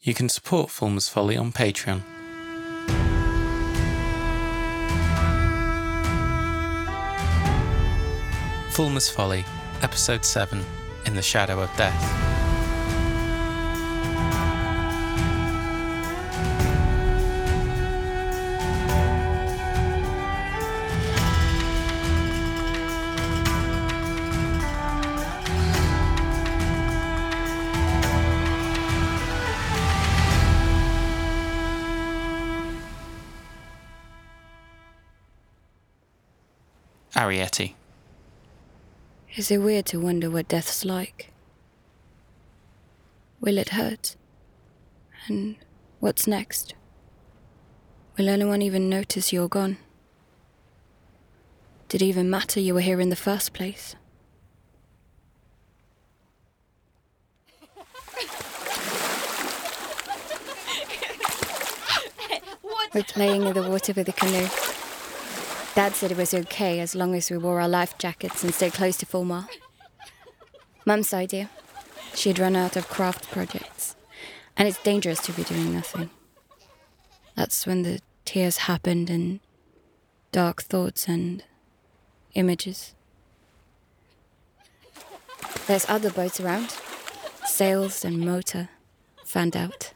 You can support Fulmar's Folly on Patreon. Fulmar's Folly, Episode 7 In the Shadow of Death. Arrietty. Is it weird to wonder what death's like? Will it hurt? And what's next? Will anyone even notice you're gone? Did it even matter you were here in the first place? We're playing in the water with the canoe. Dad said it was okay as long as we wore our life jackets and stayed close to Fulmar. Mum's idea. She'd run out of craft projects, and it's dangerous to be doing nothing. That's when the tears happened and dark thoughts and images. There's other boats around, sails and motor, found out.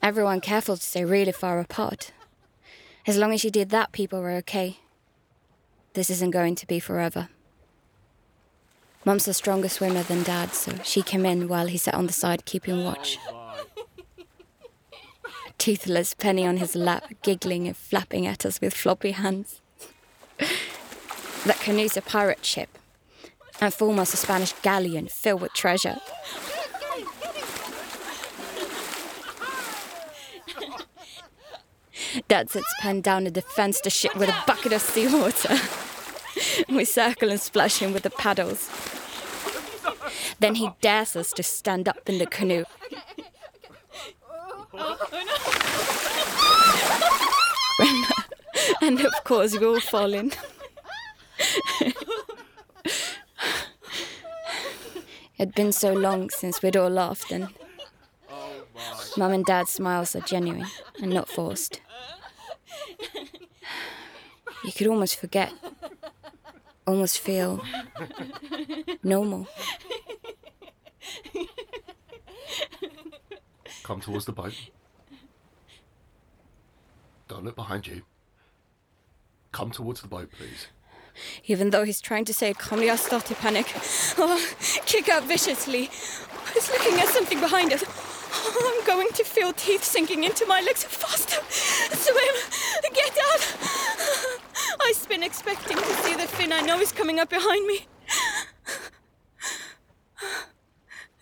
Everyone careful to stay really far apart. As long as you did that, people were okay. This isn't going to be forever. Mum's a stronger swimmer than Dad, so she came in while he sat on the side keeping watch. Toothless Penny on his lap, giggling and flapping at us with floppy hands. that canoe's a pirate ship, and Fulmar's a Spanish galleon filled with treasure. Dad sits Pen down defends the ship with a bucket of seawater. we circle and splash him with the paddles. Then he dares us to stand up in the canoe. and of course, we all fall in. It'd been so long since we'd all laughed, and Mum and Dad's smiles are genuine and not forced. You could almost forget, almost feel normal. Come towards the boat. Don't look behind you. Come towards the boat, please. Even though he's trying to say it calmly, I start to panic. Oh, kick out viciously. He's looking at something behind us. I'm going to feel teeth sinking into my legs. Faster! Swim! Get out! I spin, expecting to see the fin I know is coming up behind me.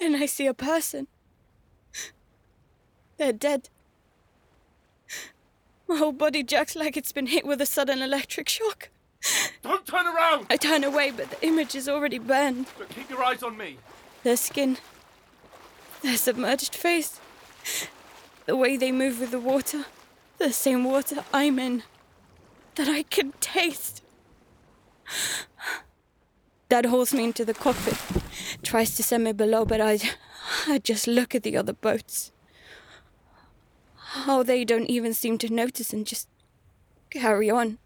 And I see a person. They're dead. My whole body jerks like it's been hit with a sudden electric shock. Don't turn around! I turn away, but the image is already burned. But keep your eyes on me. Their skin, their submerged face, the way they move with the water, the same water I'm in, that I can taste. Dad hauls me into the cockpit, tries to send me below, but I, I just look at the other boats. How they don't even seem to notice and just carry on.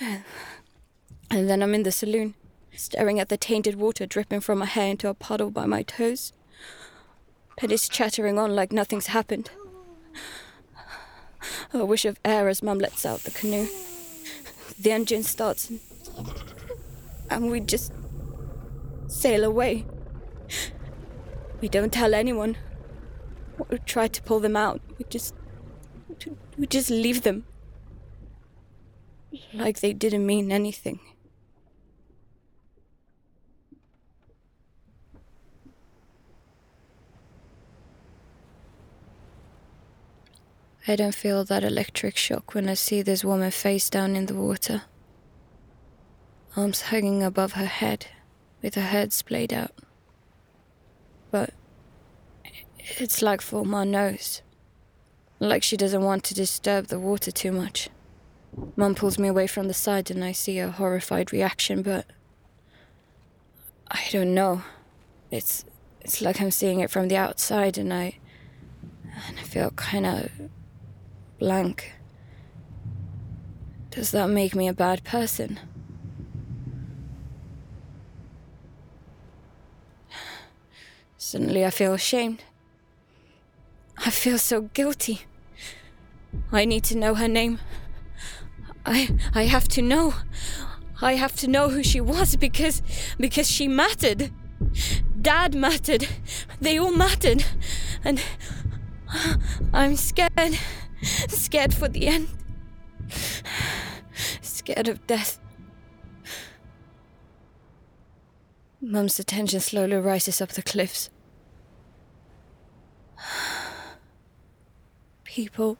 And then I'm in the saloon, staring at the tainted water dripping from my hair into a puddle by my toes. Penny's chattering on like nothing's happened. A wish of air as Mum lets out the canoe. The engine starts, and, and we just sail away. We don't tell anyone. We try to pull them out. We just. We just leave them. Like they didn't mean anything. I don't feel that electric shock when I see this woman face down in the water. Arms hanging above her head, with her head splayed out. But it's like Fulmar knows. Like she doesn't want to disturb the water too much. Mum pulls me away from the side and I see a horrified reaction, but I don't know. It's It's like I'm seeing it from the outside and I and I feel kind of blank. Does that make me a bad person? Suddenly I feel ashamed. I feel so guilty. I need to know her name. I I have to know. I have to know who she was because because she mattered. Dad mattered. They all mattered. And I'm scared. Scared for the end. Scared of death. Mum's attention slowly rises up the cliffs. People.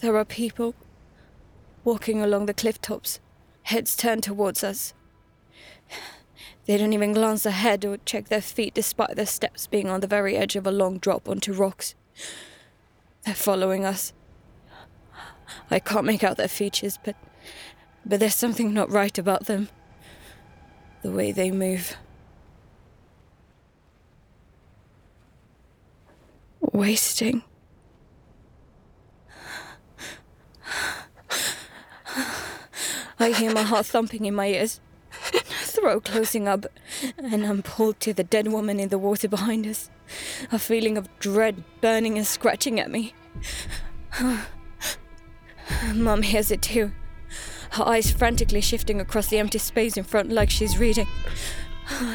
There are people walking along the cliff tops, heads turned towards us. They don't even glance ahead or check their feet despite their steps being on the very edge of a long drop onto rocks. They're following us. I can't make out their features, but but there's something not right about them. The way they move. Wasting. I hear my heart thumping in my ears, throat closing up, and I'm pulled to the dead woman in the water behind us. A feeling of dread burning and scratching at me. Mum hears it too, her eyes frantically shifting across the empty space in front like she's reading.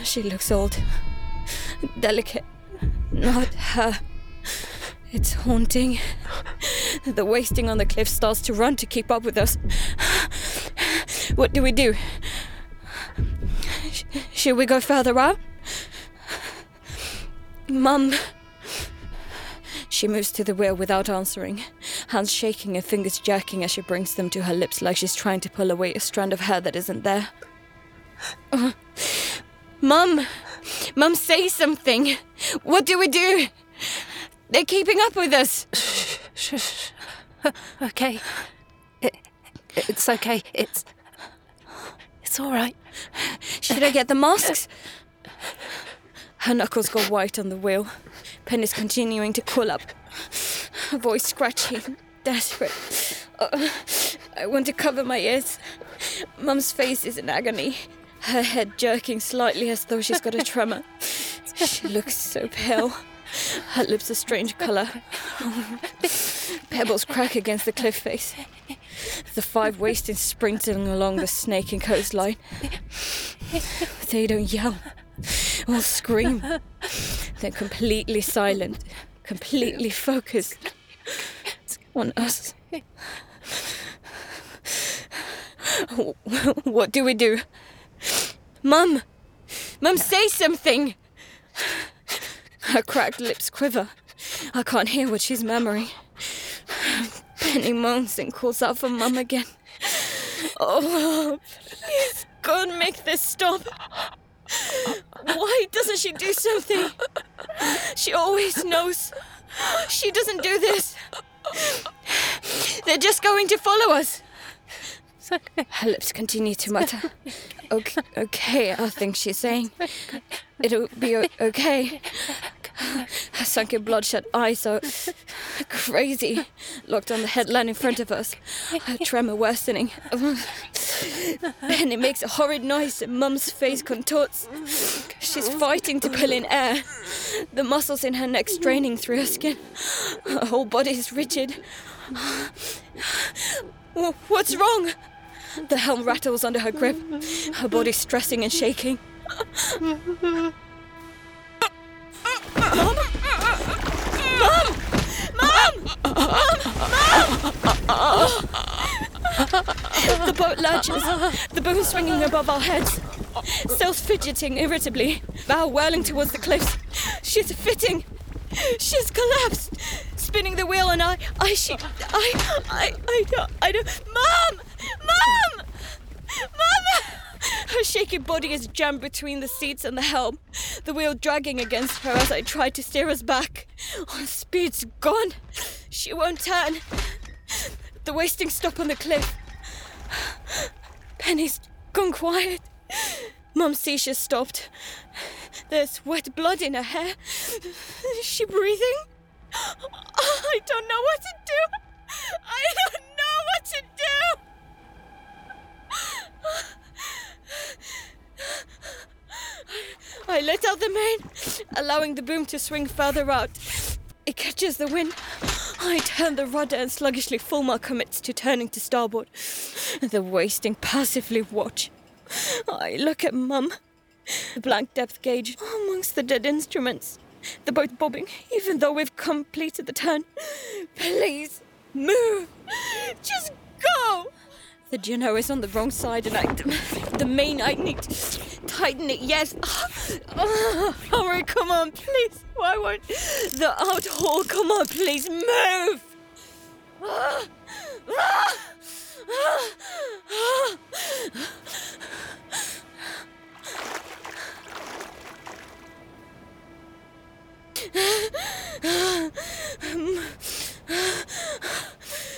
She looks old, delicate. Not her. It's haunting. The wasting on the cliff starts to run to keep up with us. What do we do? Sh- should we go further out? Mum. She moves to the wheel without answering, hands shaking and fingers jerking as she brings them to her lips like she's trying to pull away a strand of hair that isn't there. Uh, Mum! Mum, say something! What do we do? They're keeping up with us! Shh, shh. Okay. It, it's okay. It's. It's all right. Should I get the masks? Her knuckles go white on the wheel. Pen is continuing to pull up. Her voice scratchy, desperate. Uh, I want to cover my ears. Mum's face is in agony, her head jerking slightly as though she's got a tremor. She looks so pale. Her lips a strange colour. Pebbles crack against the cliff face. The five wasted sprinting along the snaking coastline. They don't yell or scream. They're completely silent, completely focused on us. What do we do? Mum! Mum, say something! Her cracked lips quiver. I can't hear what she's murmuring. Penny moans and calls out for Mum again. Oh, please, God, make this stop. Why doesn't she do something? She always knows. She doesn't do this. They're just going to follow us. Her lips continue to mutter. Okay, okay, I think she's saying. It'll be okay. Her sunken bloodshot eyes are crazy, locked on the headland in front of us. Her tremor worsening. And it makes a horrid noise and Mum's face contorts. She's fighting to pull in air, the muscles in her neck straining through her skin. Her whole body is rigid. What's wrong? The helm rattles under her grip, her body stressing and shaking. Mom! Mom! Mom! Mom! The boat lurches, the boom swinging above our heads. Sails fidgeting irritably, bow whirling towards the cliffs. She's fitting. She's collapsed, spinning the wheel, and I, I, she, I, I, I don't, I don't. Mom! Mom! Mom! Her shaky body is jammed between the seats and the helm, the wheel dragging against her as I try to steer us back. Our speed's gone. She won't turn. The wasting stop on the cliff. Penny's gone quiet. Mum she's stopped. There's wet blood in her hair. Is she breathing? I don't know what to do. I don't know what to do. I let out the main, allowing the boom to swing further out. It catches the wind. I turn the rudder and sluggishly Fulmar commits to turning to starboard. The wasting passively watch. I look at Mum. The blank depth gauge amongst the dead instruments. The boat bobbing, even though we've completed the turn. Please, move! Just go! The genoa is on the wrong side and I. The main I need. to Tighten it, yes. Oh, hurry, come on, please. Why won't. The outhaul, come on, please, move! Ah! Ah!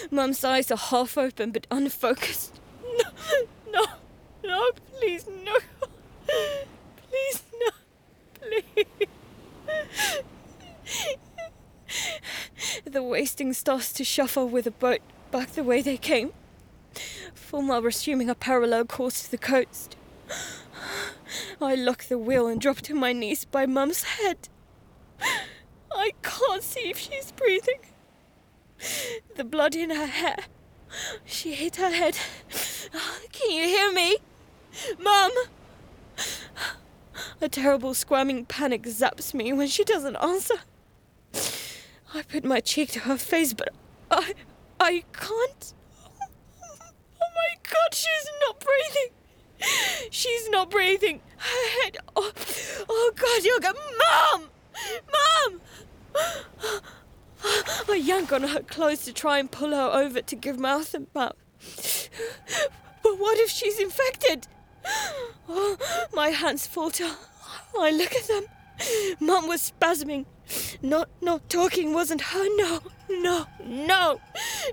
Mum's eyes are half open but unfocused. No, no, no, please, no. Please, no, please. The wasting starts to shuffle with the boat back the way they came. Fulmar resuming a parallel course to the coast. I lock the wheel and drop to my knees by Mum's head. I can't see if she's breathing. The blood in her hair. She hit her head. Can you hear me? Mum! A terrible squirming panic zaps me when she doesn't answer. I put my cheek to her face, but I. I can't. My god, she's not breathing! She's not breathing! Her head. Oh, oh god, Yoga! Mum! Mum! I yank on her clothes to try and pull her over to give mouth and mouth. But what if she's infected? Oh, my hands falter. I look at them. Mum was spasming. Not not talking wasn't her. No, no, no,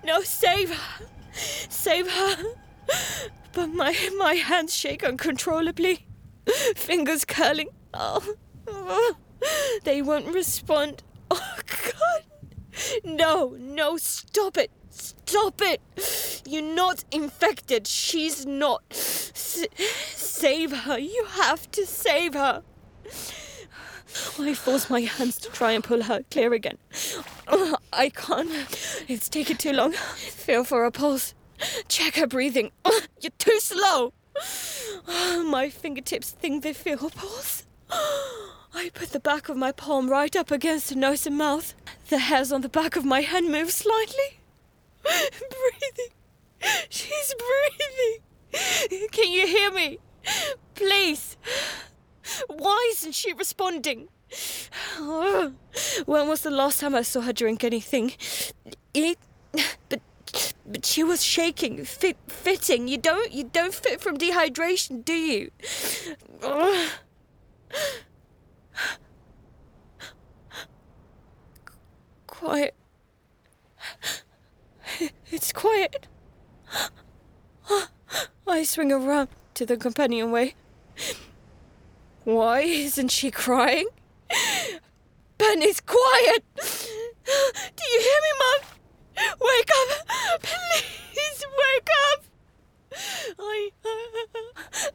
no. Save her, save her. But my my hands shake uncontrollably, fingers curling. Oh, oh. they won't respond. Oh God. No, no, stop it. Stop it. You're not infected. She's not. S- save her. You have to save her. I force my hands to try and pull her clear again. I can't. It's taken too long. Feel for her pulse. Check her breathing. You're too slow. My fingertips think they feel her pulse. I put the back of my palm right up against her nose and mouth. The hairs on the back of my hand move slightly. breathing. She's breathing. Can you hear me? Please. Why isn't she responding? When was the last time I saw her drink anything? Eat? But but she was shaking, fit, fitting. You don't you don't fit from dehydration, do you? Quiet. It's quiet. I swing around to the companionway. Why isn't she crying? Pen is quiet! Do you hear me, Mum? Wake up! Please wake up! I,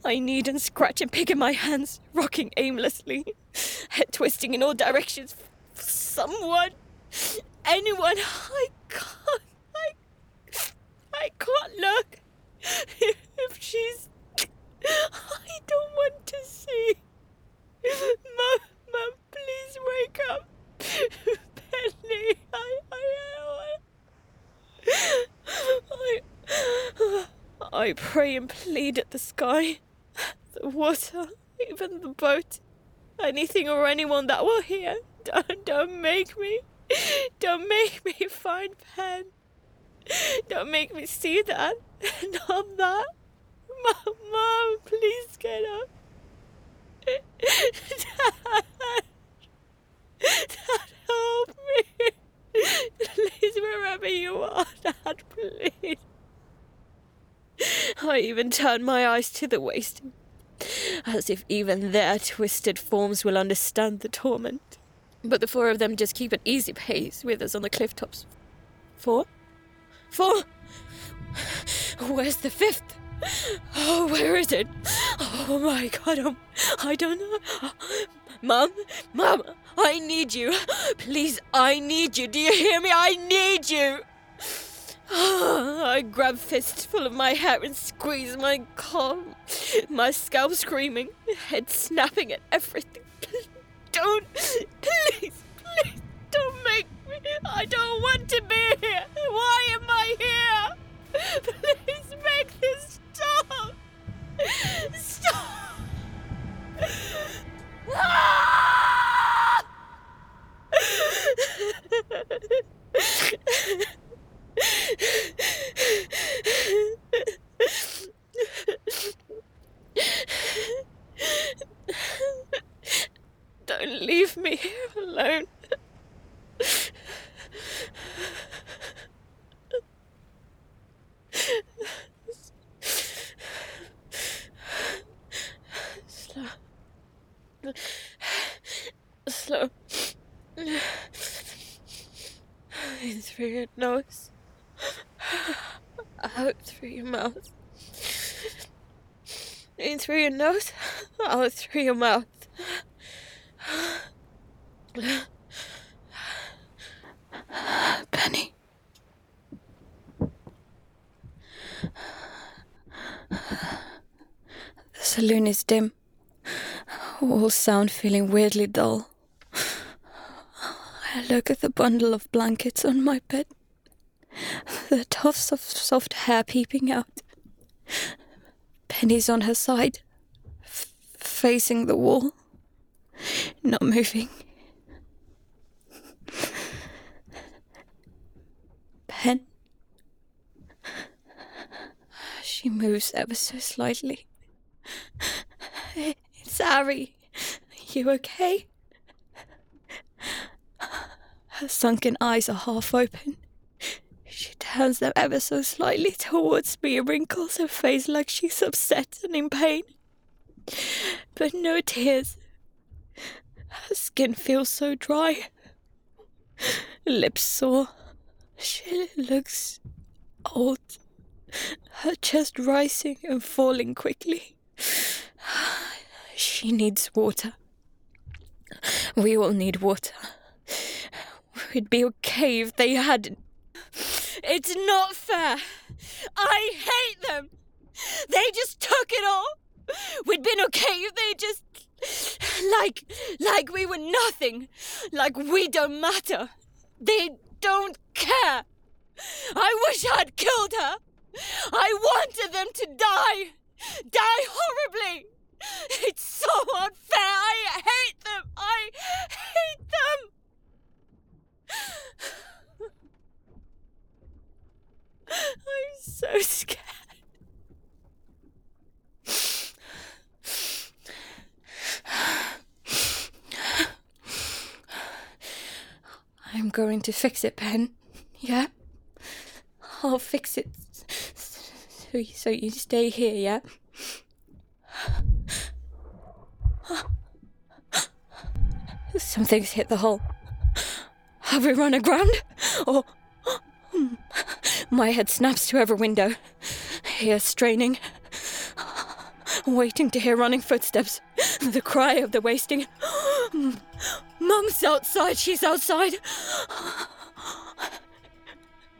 I need and scratch and pick in my hands, rocking aimlessly, head twisting in all directions. Someone, anyone, I can't, I, I can't look. If she's, I don't want to see. Mum, mom, please wake up. Penny, I, I, I, I, I pray and plead at the sky, the water, even the boat, anything or anyone that will hear. Don't, don't make me, don't make me find Pen. Don't make me see that, not that. Mom, Mom, please get up. Dad, Dad, help me. Please, wherever you are, Dad, please. I even turn my eyes to the waist. as if even their twisted forms will understand the torment. But the four of them just keep an easy pace with us on the cliff tops. Four? Four? Where's the fifth? Oh, where is it? Oh my god, um, I don't know. Mom, Mom, I need you. Please, I need you. Do you hear me? I need you. I grab fistful of my hair and squeeze my calm, my scalp screaming, head snapping at everything. Don't, please, please, don't make me. I don't want to be here. Why am I here? Please make this stop. Stop. Ah! Don't leave me here alone. Slow. In through your nose. Out through your mouth. In through your nose. Out through your mouth. Penny. The saloon is dim. All sound feeling weirdly dull. I look at the bundle of blankets on my bed, the tufts of soft hair peeping out. Penny's on her side, f- facing the wall, not moving. Pen. She moves ever so slightly. It's Harry. You okay? Her sunken eyes are half open. She turns them ever so slightly towards me and wrinkles her face like she's upset and in pain. But no tears. Her skin feels so dry. Lips sore. She looks old. Her chest rising and falling quickly. She needs water. We all need water. We'd be okay if they hadn't. It's not fair. I hate them. They just took it all. We'd been okay if they just. Like. Like we were nothing. Like we don't matter. They don't care. I wish I'd killed her. I wanted them to die. Die horribly. It's so unfair. I hate them. I hate them. I'm so scared. I'm going to fix it, Pen. Yeah? I'll fix it. So so you stay here, yeah? Something's hit the hull. Have we run aground? Or. My head snaps to every window. Ears straining. Waiting to hear running footsteps. The cry of the wasting. Mum's outside. She's outside.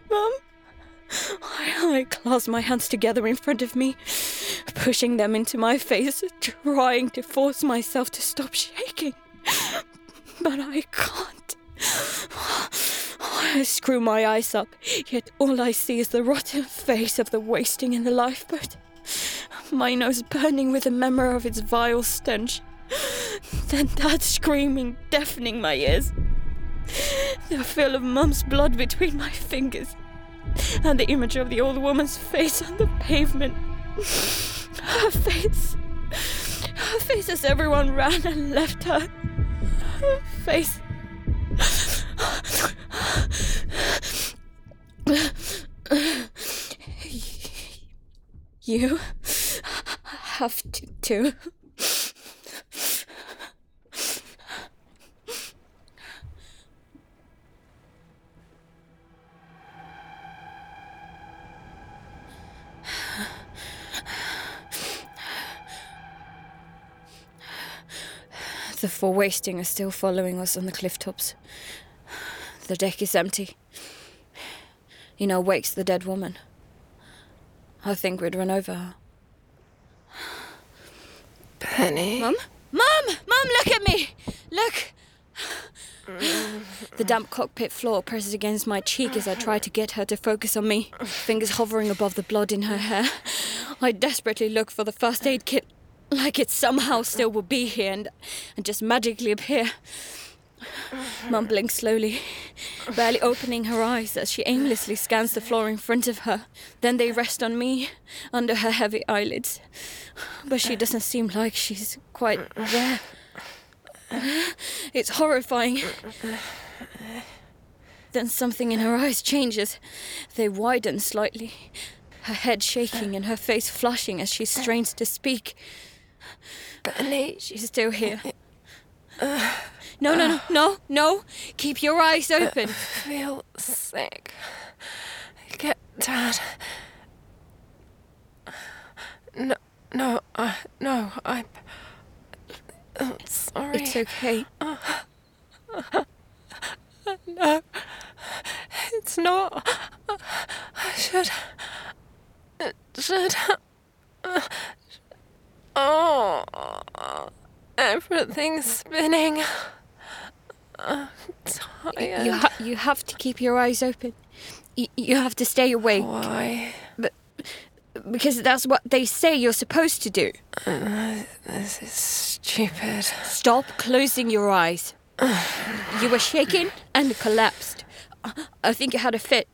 Mum? I, I clasp my hands together in front of me, pushing them into my face, trying to force myself to stop shaking. But I can't. I screw my eyes up, yet all I see is the rotten face of the wasting in the lifeboat. My nose burning with the memory of its vile stench. Then Dad screaming, deafening my ears. The feel of Mum's blood between my fingers, and the image of the old woman's face on the pavement. Her face. Her face as everyone ran and left her. Face. You have to, to The four wasting are still following us on the cliff tops. The deck is empty. Ina wakes the dead woman. I think we'd run over her. Penny. Mum? Mum! Mum, look at me! Look! The damp cockpit floor presses against my cheek as I try to get her to focus on me, fingers hovering above the blood in her hair. I desperately look for the first aid kit, like it somehow still will be here and, and just magically appear. Mumbling slowly, barely opening her eyes as she aimlessly scans the floor in front of her. Then they rest on me, under her heavy eyelids. But she doesn't seem like she's quite there. It's horrifying. Then something in her eyes changes. They widen slightly, her head shaking and her face flushing as she strains to speak. Penny. She's still here. No, no, no, no, no. Keep your eyes open. feel sick. Get Dad. No, no, uh, no, I'm. I'm sorry. It's okay. No, it's not. I should. It should. Oh, everything's spinning. I'm tired. You, ha- you have to keep your eyes open. You, you have to stay awake Why? But because that's what they say you're supposed to do. Uh, this is stupid. Stop closing your eyes. You were shaken and collapsed. I think you had a fit.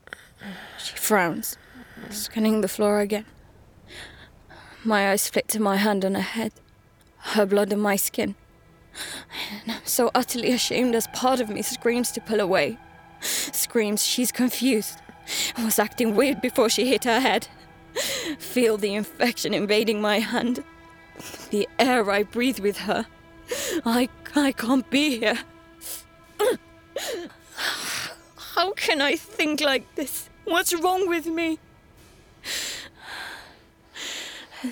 She frowns, scanning the floor again. My eyes flick to my hand on her head, her blood on my skin. And I'm so utterly ashamed as part of me screams to pull away. Screams she's confused was acting weird before she hit her head. Feel the infection invading my hand. The air I breathe with her. I, I can't be here. How can I think like this? What's wrong with me?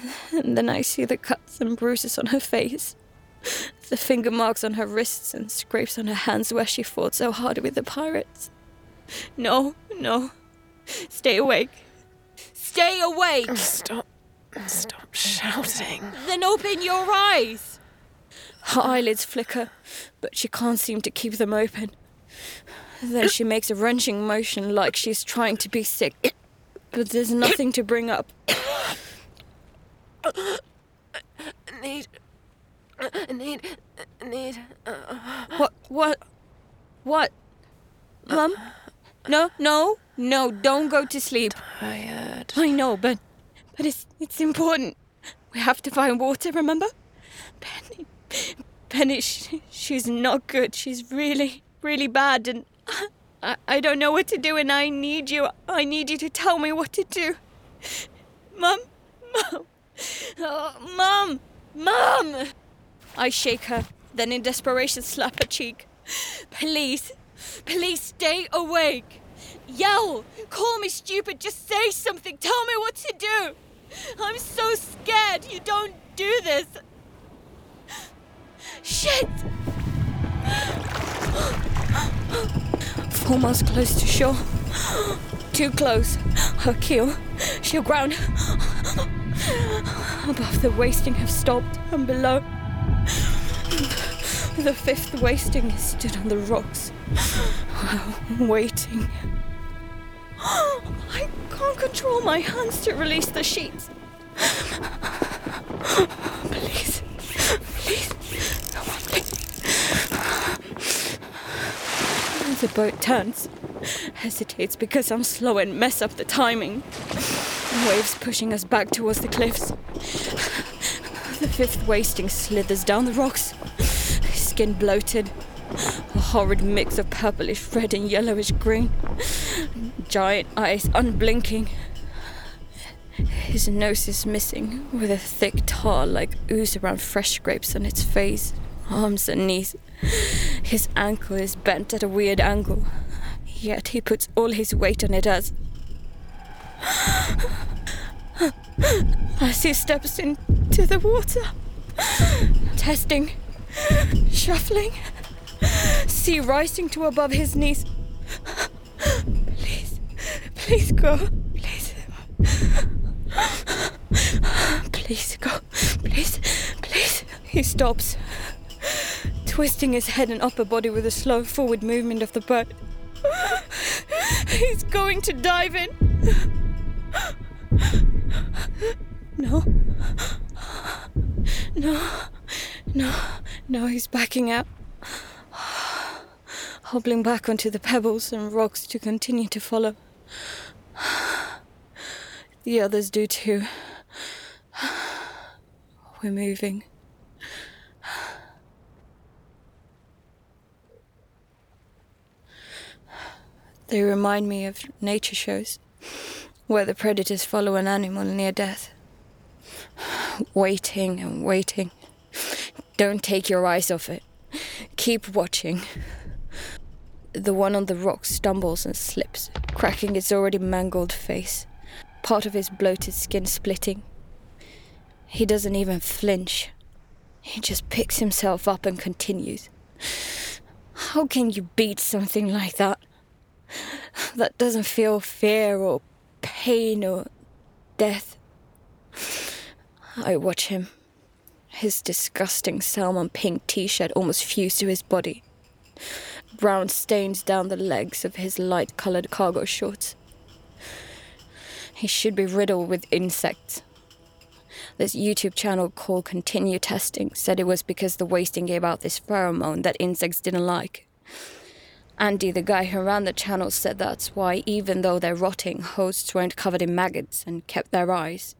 And then I see the cuts and bruises on her face, the finger marks on her wrists and scrapes on her hands where she fought so hard with the pirates. No, no. Stay awake. Stay awake! Oh, stop. Stop shouting. Then open your eyes! Her eyelids flicker, but she can't seem to keep them open. Then she makes a wrenching motion like she's trying to be sick, but there's nothing to bring up. Need. Need. Need. Uh. What? What? What? Mum? No, no, no, don't go to sleep. Tired. I know, but but it's it's important. We have to find water, remember? Penny, Penny, she, she's not good. She's really, really bad, and I, I don't know what to do, and I need you. I need you to tell me what to do. Mum, Mum, oh, Mom! Mum! I shake her, then in desperation slap her cheek. Please, please stay awake. Yell! Call me stupid! Just say something! Tell me what to do! I'm so scared! You don't do this! Shit! Four miles close to shore. Too close. Her keel. She'll ground. Above the wasting have stopped, and below. The fifth wasting stood on the rocks, waiting. I can't control my hands to release the sheets. Please, please, come on, please. The boat turns, hesitates because I'm slow and mess up the timing. Waves pushing us back towards the cliffs. The fifth wasting slithers down the rocks, skin bloated, a horrid mix of purplish red and yellowish green, giant eyes unblinking. His nose is missing, with a thick tar like ooze around fresh grapes on its face, arms and knees. His ankle is bent at a weird angle, yet he puts all his weight on it as. As he steps into the water. Testing, shuffling, sea rising to above his knees. Please, please go, please. Please go, please, please. He stops, twisting his head and upper body with a slow forward movement of the boat. He's going to dive in. No. No. No. No, he's backing out. Hobbling back onto the pebbles and rocks to continue to follow. The others do too. We're moving. They remind me of nature shows where the predators follow an animal near death. Waiting and waiting. Don't take your eyes off it. Keep watching. The one on the rock stumbles and slips, cracking its already mangled face, part of his bloated skin splitting. He doesn't even flinch. He just picks himself up and continues. How can you beat something like that? That doesn't feel fear or pain or death. I watch him. His disgusting salmon pink t shirt almost fused to his body. Brown stains down the legs of his light colored cargo shorts. He should be riddled with insects. This YouTube channel called Continue Testing said it was because the wasting gave out this pheromone that insects didn't like. Andy, the guy who ran the channel, said that's why, even though they're rotting, hosts weren't covered in maggots and kept their eyes.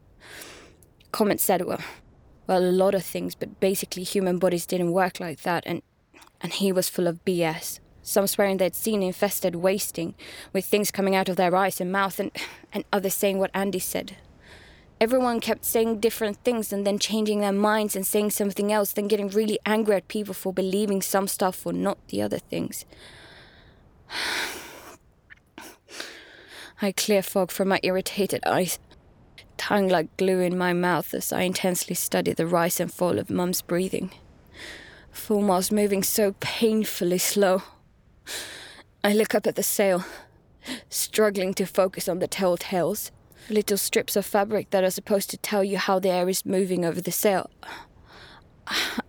Comment said, well, well, a lot of things, but basically human bodies didn't work like that, and and he was full of BS. Some swearing they'd seen infested wasting, with things coming out of their eyes and mouth, and and others saying what Andy said. Everyone kept saying different things and then changing their minds and saying something else, then getting really angry at people for believing some stuff or not the other things. I clear fog from my irritated eyes, tongue like glue in my mouth as I intensely study the rise and fall of Mum's breathing. Fulmar's moving so painfully slow. I look up at the sail, struggling to focus on the telltales, little strips of fabric that are supposed to tell you how the air is moving over the sail.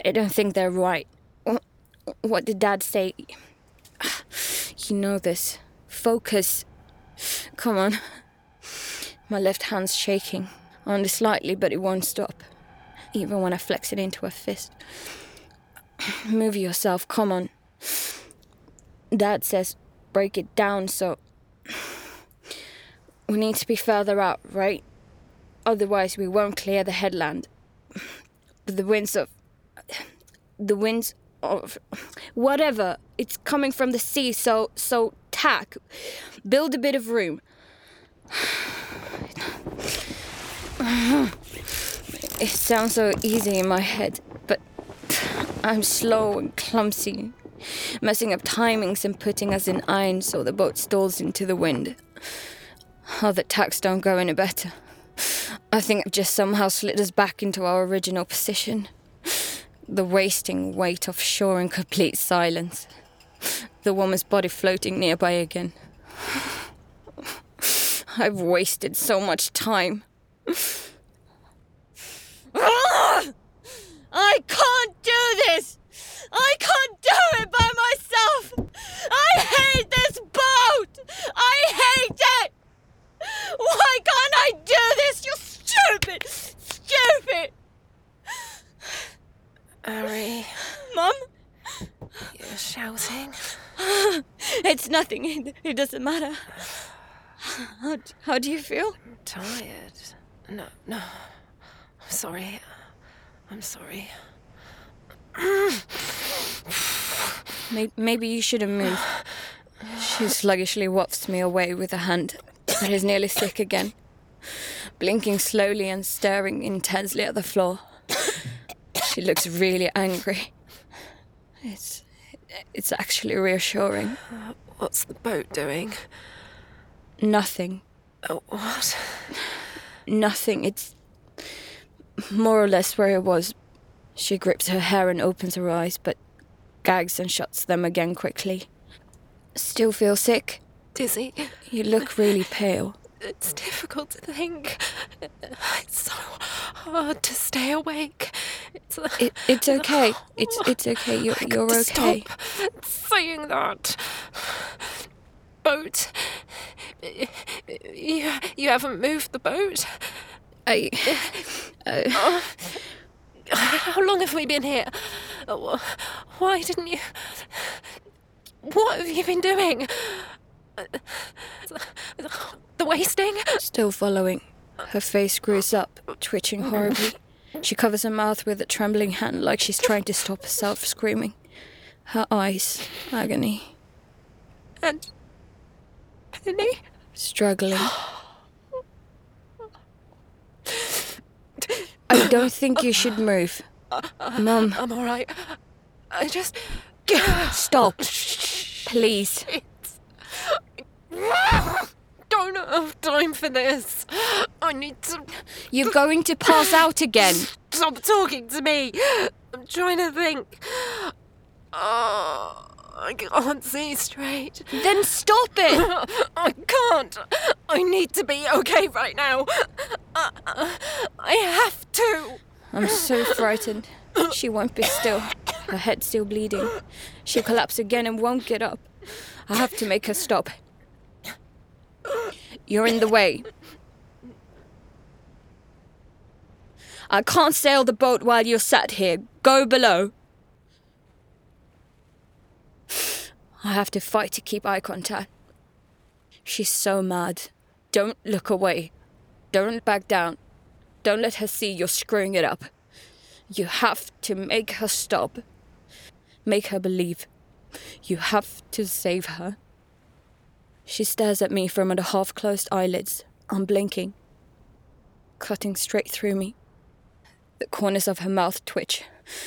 I don't think they're right. What did Dad say? You know this. Focus. Come on. My left hand's shaking, only slightly, but it won't stop, even when I flex it into a fist. Move yourself, come on. Dad says break it down, so. We need to be further out, right? Otherwise, we won't clear the headland. But the winds of. The winds. Whatever. It's coming from the sea, so. So, tack. Build a bit of room. It sounds so easy in my head, but I'm slow and clumsy, messing up timings and putting us in iron so the boat stalls into the wind. Oh, the tacks don't go any better. I think I've just somehow slid us back into our original position. The wasting weight offshore in complete silence. The woman's body floating nearby again. I've wasted so much time. I can't do this! I can't do it by myself! I hate this boat! I hate it! Why can't I do this? You're stupid! Stupid! Ari, Mum? you're shouting. It's nothing. It, it doesn't matter. How, how do you feel? Tired. No, no. I'm sorry. I'm sorry. Maybe, maybe you shouldn't move. She sluggishly wafts me away with a hand that is nearly sick again, blinking slowly and staring intensely at the floor. She looks really angry. It's it's actually reassuring. What's the boat doing? Nothing. Oh, what? Nothing. It's more or less where it was She grips her hair and opens her eyes, but gags and shuts them again quickly. Still feel sick? Dizzy. You look really pale. It's difficult to think. It's so hard to stay awake. It's, It, it's okay. It's it's okay. You're I you're okay. Stop saying that. Boat. You, you haven't moved the boat. I How long have we been here? Uh, Why didn't you? What have you been doing? The wasting? still following. Her face screws up, twitching horribly. She covers her mouth with a trembling hand like she's trying to stop herself screaming. Her eyes, agony, And Penny? struggling. I don't think you should move. Mum, I'm all right. I just stop. Please. don't have time for this. I need to You're going to pass out again. stop talking to me. I'm trying to think. Oh, I can't see straight. Then stop it. I can't. I need to be okay right now. I, I have to. I'm so frightened. She won't be still. Her head's still bleeding. She'll collapse again and won't get up. I have to make her stop. You're in the way. I can't sail the boat while you're sat here. Go below. I have to fight to keep eye contact. She's so mad. Don't look away. Don't back down. Don't let her see you're screwing it up. You have to make her stop. Make her believe. You have to save her. She stares at me from under half closed eyelids, unblinking, cutting straight through me. The corners of her mouth twitch.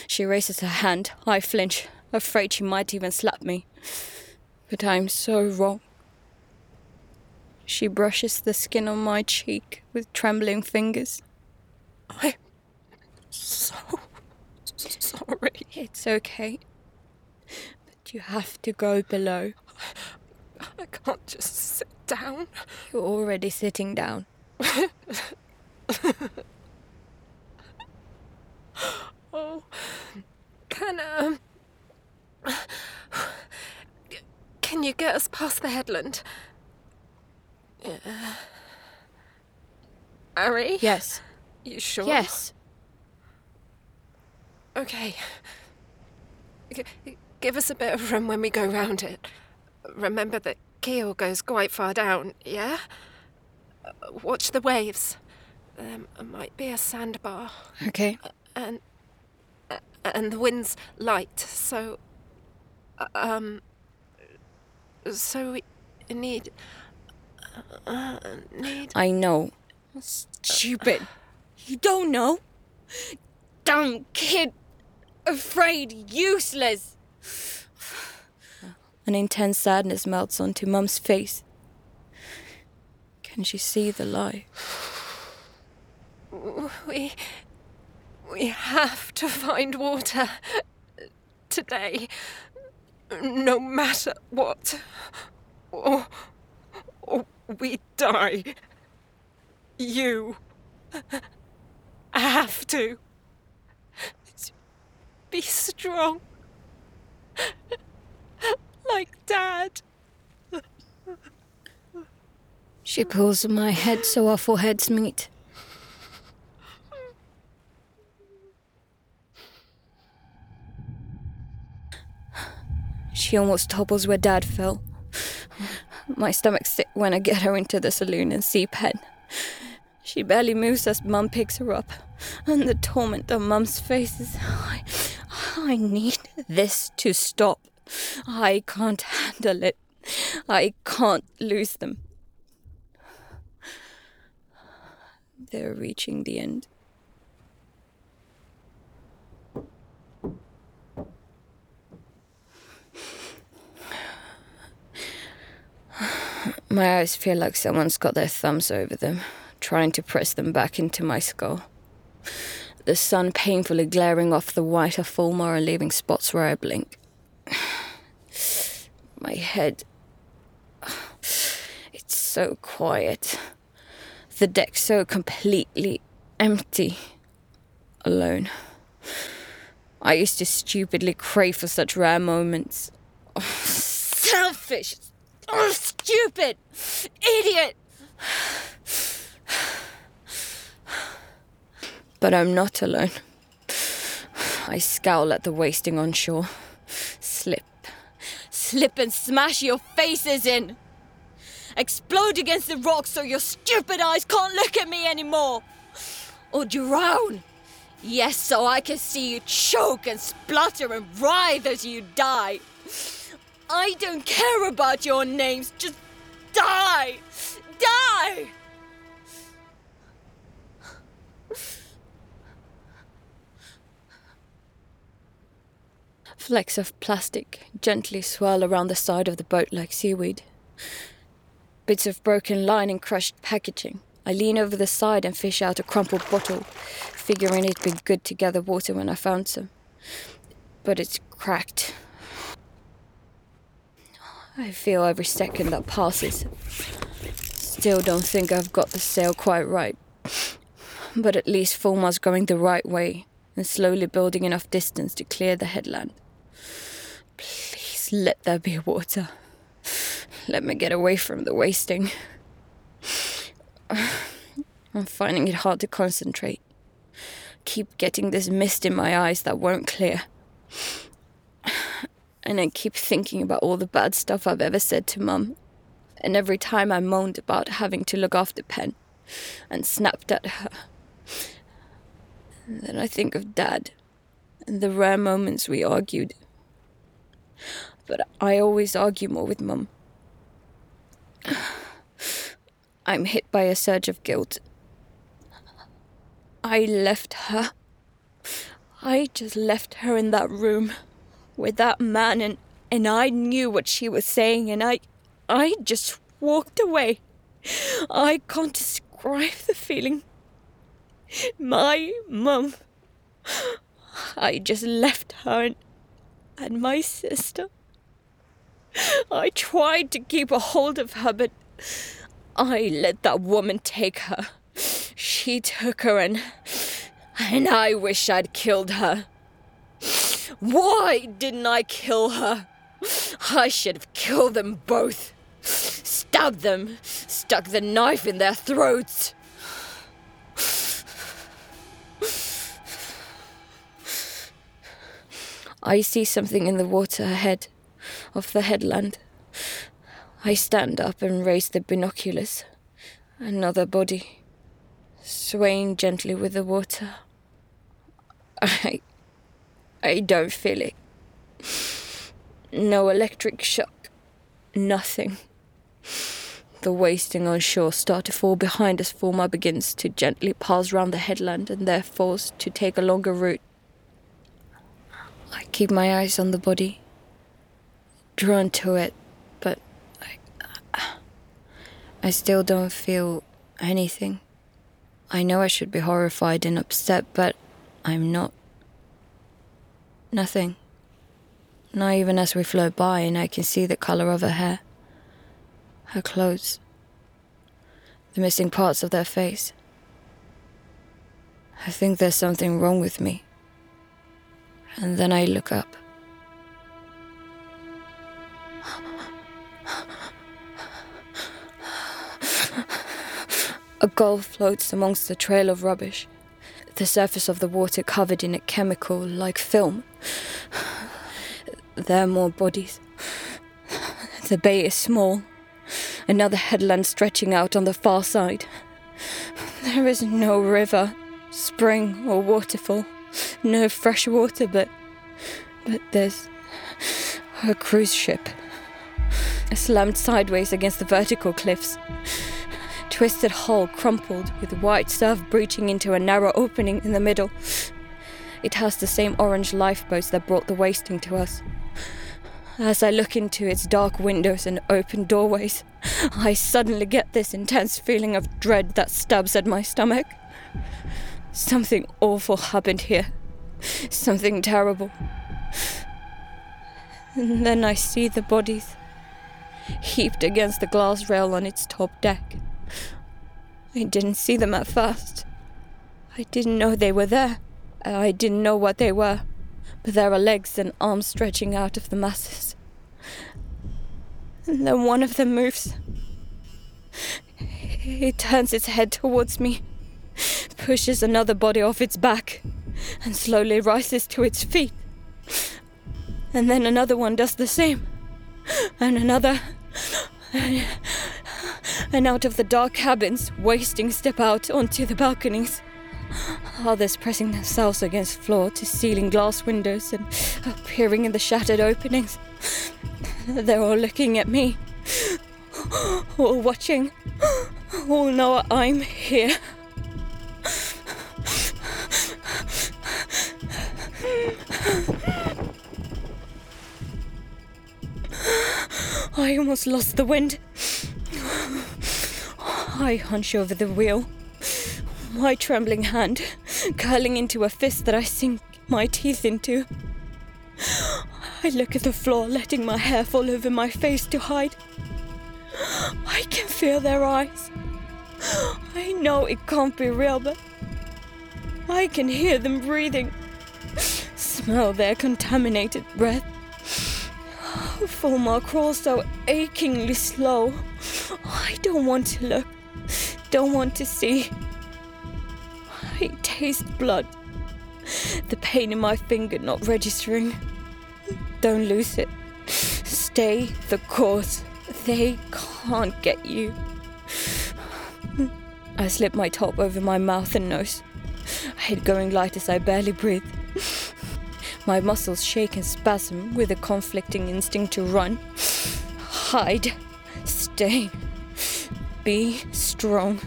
She raises her hand. I flinch, afraid she might even slap me. But I'm so wrong. She brushes the skin on my cheek with trembling fingers. I'm so sorry. It's okay. But you have to go below. I can't just sit down. You're already sitting down. Oh, can um, can you get us past the headland? Yeah. Harry, Yes. you sure? Yes. Okay. G- give us a bit of room when we go round it. Remember that keel goes quite far down, yeah? Uh, Watch the waves. There might be a sandbar, Okay. and and the wind's light, so um, so we need uh, need. I know. Stupid. You don't know. Dumb kid. Afraid. Useless. An intense sadness melts onto Mum's face. Can she see the lie? We we have to find water today, no matter what, or, or we die. You have to be strong, like Dad. She pulls my head so our foreheads meet. She almost topples where Dad fell. My stomach sick when I get her into the saloon and see Pen. She barely moves as Mum picks her up, and the torment on Mum's face is. I, I need this to stop. I can't handle it. I can't lose them. They're reaching the end. My eyes feel like someone's got their thumbs over them, trying to press them back into my skull. the sun painfully glaring off the white of Fulmar and leaving spots where I blink. My head. It's so quiet. The deck so completely empty. Alone. I used to stupidly crave for such rare moments. Oh, selfish! Oh, stupid! Idiot! But I'm not alone. I scowl at the wasting on shore. Slip. Slip and smash your faces in! Explode against the rocks so your stupid eyes can't look at me anymore! Or drown! Yes, so I can see you choke and splutter and writhe as you die! I don't care about your names, just die! Die! Flecks of plastic gently swirl around the side of the boat like seaweed. Bits of broken line and crushed packaging. I lean over the side and fish out a crumpled bottle, figuring it'd be good to gather water when I found some. But it's cracked. I feel every second that passes. Still don't think I've got the sail quite right. But at least Fulmar's going the right way and slowly building enough distance to clear the headland. Please let there be water. Let me get away from the wasting. I'm finding it hard to concentrate. Keep getting this mist in my eyes that won't clear. And I keep thinking about all the bad stuff I've ever said to Mum. And every time I moaned about having to look after Pen and snapped at her. And then I think of Dad and the rare moments we argued. But I always argue more with Mum. I'm hit by a surge of guilt. I left her. I just left her in that room with that man and and I knew what she was saying and I I just walked away. I can't describe the feeling. My mum. I just left her and, and my sister. I tried to keep a hold of her, but I let that woman take her. She took her and. and I wish I'd killed her. Why didn't I kill her? I should have killed them both. Stabbed them, stuck the knife in their throats. I see something in the water ahead of the headland. I stand up and raise the binoculars. Another body, swaying gently with the water. I. I don't feel it. No electric shock. Nothing. The wasting on shore start to fall behind as Fulmar begins to gently pass round the headland and they're to take a longer route. I keep my eyes on the body, drawn to it, but I, I still don't feel anything. I know I should be horrified and upset, but I'm not. Nothing. Not even as we float by and I can see the color of her hair, her clothes, the missing parts of their face. I think there's something wrong with me. And then I look up. A gull floats amongst the trail of rubbish, the surface of the water covered in a chemical like film. There are more bodies. The bay is small. Another headland stretching out on the far side. There is no river, spring, or waterfall no fresh water, but but there's a cruise ship slammed sideways against the vertical cliffs. Twisted hull crumpled with white surf breaching into a narrow opening in the middle. It has the same orange lifeboats that brought the wasting to us. As I look into its dark windows and open doorways, I suddenly get this intense feeling of dread that stabs at my stomach. Something awful happened here. Something terrible. And then I see the bodies heaped against the glass rail on its top deck. I didn't see them at first. I didn't know they were there. I didn't know what they were. But there are legs and arms stretching out of the masses. And then one of them moves. It turns its head towards me, pushes another body off its back, and slowly rises to its feet. And then another one does the same. And another. And out of the dark cabins, wasting step out onto the balconies. Others pressing themselves against floor to ceiling glass windows and appearing in the shattered openings. They're all looking at me. All watching. All know I'm here. I almost lost the wind. I hunch over the wheel, my trembling hand curling into a fist that I sink my teeth into. I look at the floor, letting my hair fall over my face to hide. I can feel their eyes. I know it can't be real, but I can hear them breathing, smell their contaminated breath. Fulmar crawls so achingly slow. I don't want to look, don't want to see. I taste blood. The pain in my finger not registering. Don't lose it. Stay the course. They can't get you. I slip my top over my mouth and nose. i head going light as I barely breathe. My muscles shake and spasm with a conflicting instinct to run. Hide. Stay. Be strong.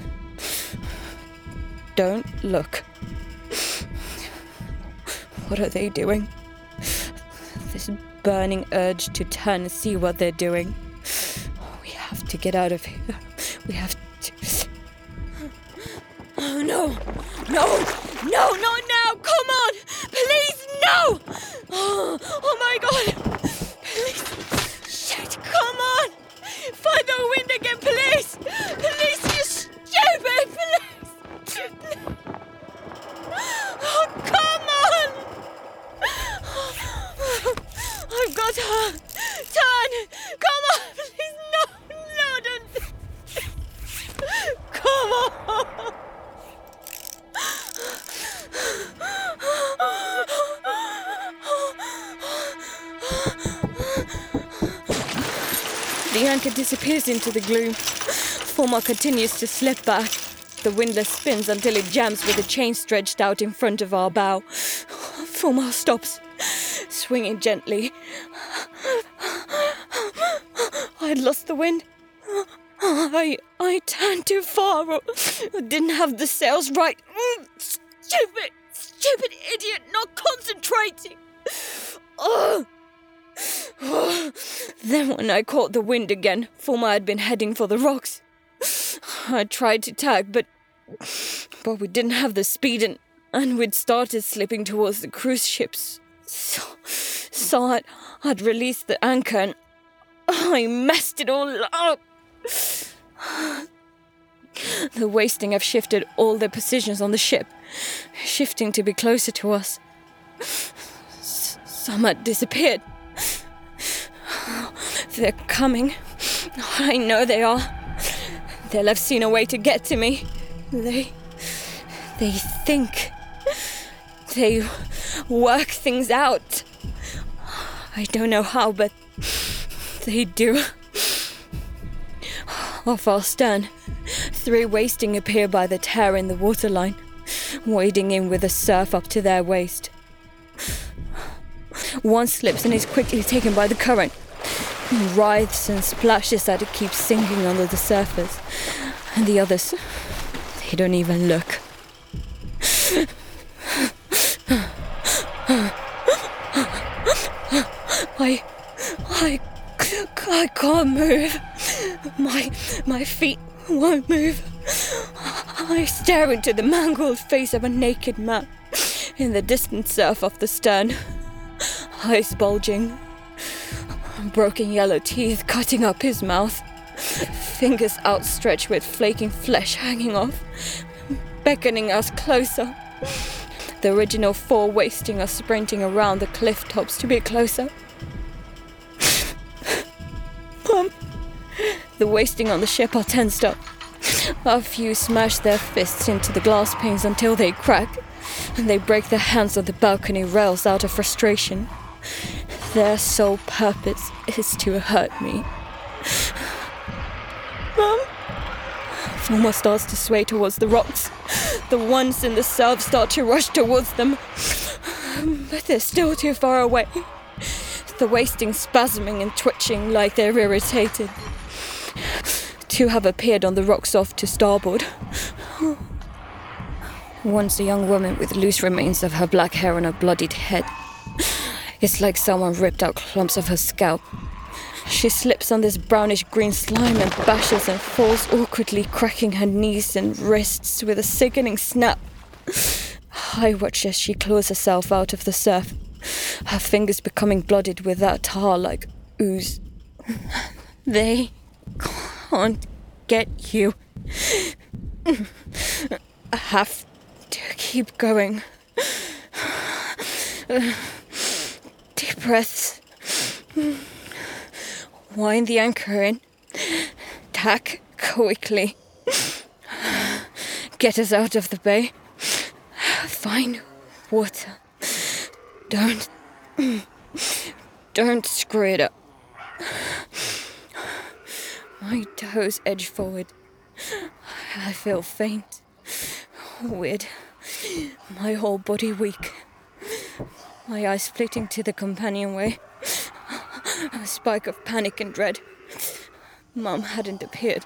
Don't look. What are they doing? This burning urge to turn and see what they're doing. We have to get out of here. We have to. Oh no! No! No, not now! Come on! Please, no! Oh, oh my god! Please! Shit, come on! Find the wind again, please! Please, you stupid! Please! Oh, come on! I've got her! Turn! Come on! Please, no! No, don't! Come on! The anchor disappears into the gloom. Fulmar continues to slip back. The windlass spins until it jams with a chain stretched out in front of our bow. Fulmar stops, swinging gently. I'd lost the wind. I I turned too far. Or didn't have the sails right. Stupid, stupid idiot, not concentrating. Ugh. Then, when I caught the wind again, Fulmar had been heading for the rocks. I tried to tack, but but we didn't have the speed, and, and we'd started slipping towards the cruise ships. So, so I'd, I'd released the anchor, and I messed it all up. The wasting have shifted all their positions on the ship, shifting to be closer to us. Some had disappeared. They're coming. I know they are. They'll have seen a way to get to me. They. They think. They work things out. I don't know how, but they do. Oh, Off our stern, three wasting appear by the tear in the waterline, wading in with the surf up to their waist. One slips and is quickly taken by the current. He writhes and splashes as it keeps sinking under the surface. And the others, they don't even look. I, I, I can't move. My, my feet won't move. I stare into the mangled face of a naked man in the distant surf off the stern, eyes bulging, broken yellow teeth cutting up his mouth, fingers outstretched with flaking flesh hanging off, beckoning us closer. The original four wasting us sprinting around the cliff tops to be closer. The wasting on the ship are tensed up. A few smash their fists into the glass panes until they crack, and they break their hands on the balcony rails out of frustration. Their sole purpose is to hurt me. Mum? Fulmar starts to sway towards the rocks. The ones in the south start to rush towards them, but they're still too far away. The wasting spasming and twitching like they're irritated. Two have appeared on the rocks off to starboard. One's a young woman with loose remains of her black hair on her bloodied head. It's like someone ripped out clumps of her scalp. She slips on this brownish green slime and bashes and falls awkwardly, cracking her knees and wrists with a sickening snap. I watch as she claws herself out of the surf, her fingers becoming blooded with that tar like ooze. They can't get you. I have to keep going. Deep breaths. Wind the anchor in. Tack quickly. Get us out of the bay. Find water. Don't. Don't screw it up. My toes edge forward. I feel faint. Weird. My whole body weak. My eyes splitting to the companionway. A spike of panic and dread. Mum hadn't appeared.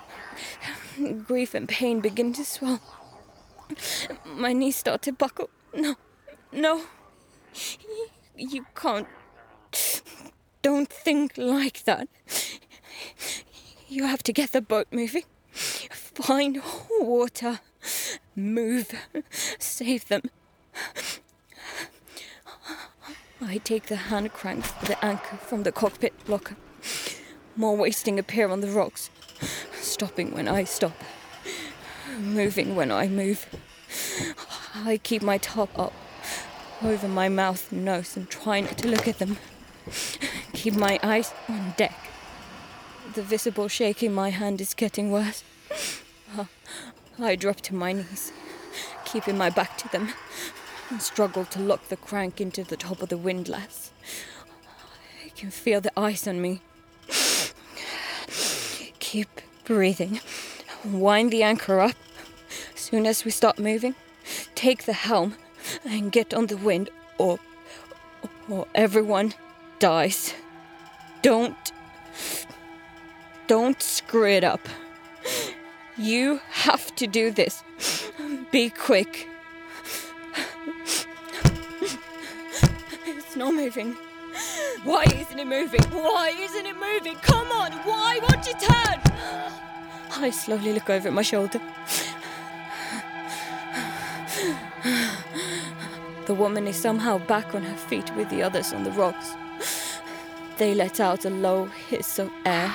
Grief and pain begin to swell. My knees start to buckle. No, no. You can't. Don't think like that. You have to get the boat moving. Find water. Move. Save them. I take the hand crank the anchor from the cockpit locker. More wasting appear on the rocks, stopping when I stop, moving when I move. I keep my top up over my mouth and nose and try not to look at them. Keep my eyes on deck. The visible shake in my hand is getting worse. I drop to my knees, keeping my back to them, and struggle to lock the crank into the top of the windlass. I can feel the ice on me. Keep breathing. Wind the anchor up. As soon as we start moving, take the helm and get on the wind, or, or everyone dies. Don't. Don't screw it up. You have to do this. Be quick. It's not moving. Why isn't it moving? Why isn't it moving? Come on, why won't you turn? I slowly look over at my shoulder. The woman is somehow back on her feet with the others on the rocks. They let out a low hiss of air,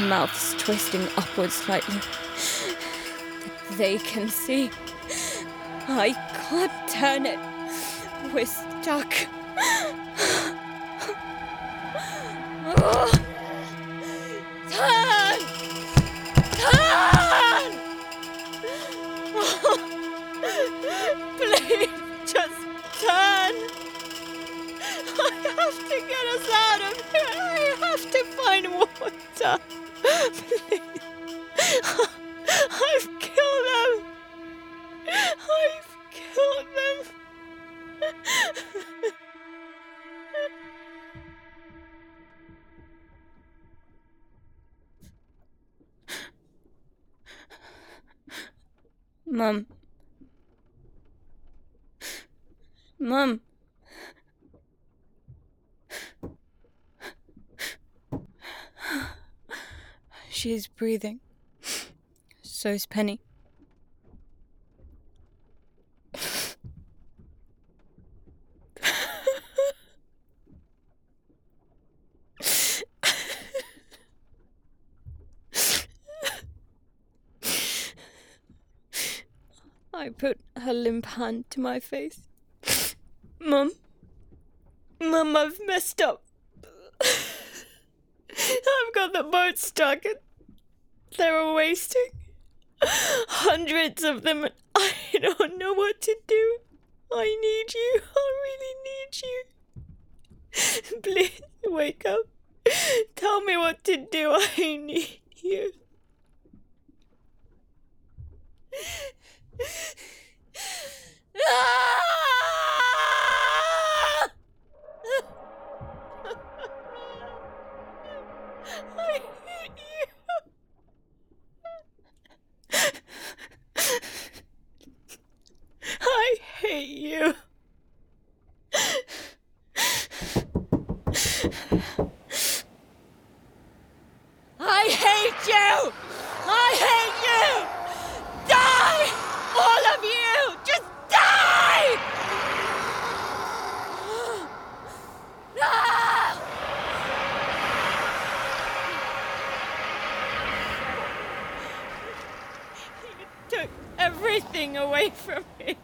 mouths twisting upwards slightly. They can see. I can't turn it. We're stuck. Turn! Turn! Please, just turn. I have to get us out of here. I have to find water. Please. I've killed them. I've killed them. Mum. She is breathing. is Penny. I put her limp hand to my face. Mum. Mum, I've messed up. I've got the boat stuck and they're wasting. Hundreds of them. I don't know what to do. I need you. I really need you. Please wake up. Tell me what to do. I need you. Ah! Hate you. I hate you! I hate you! Die! All of you! Just die! Ah! You took everything away from me.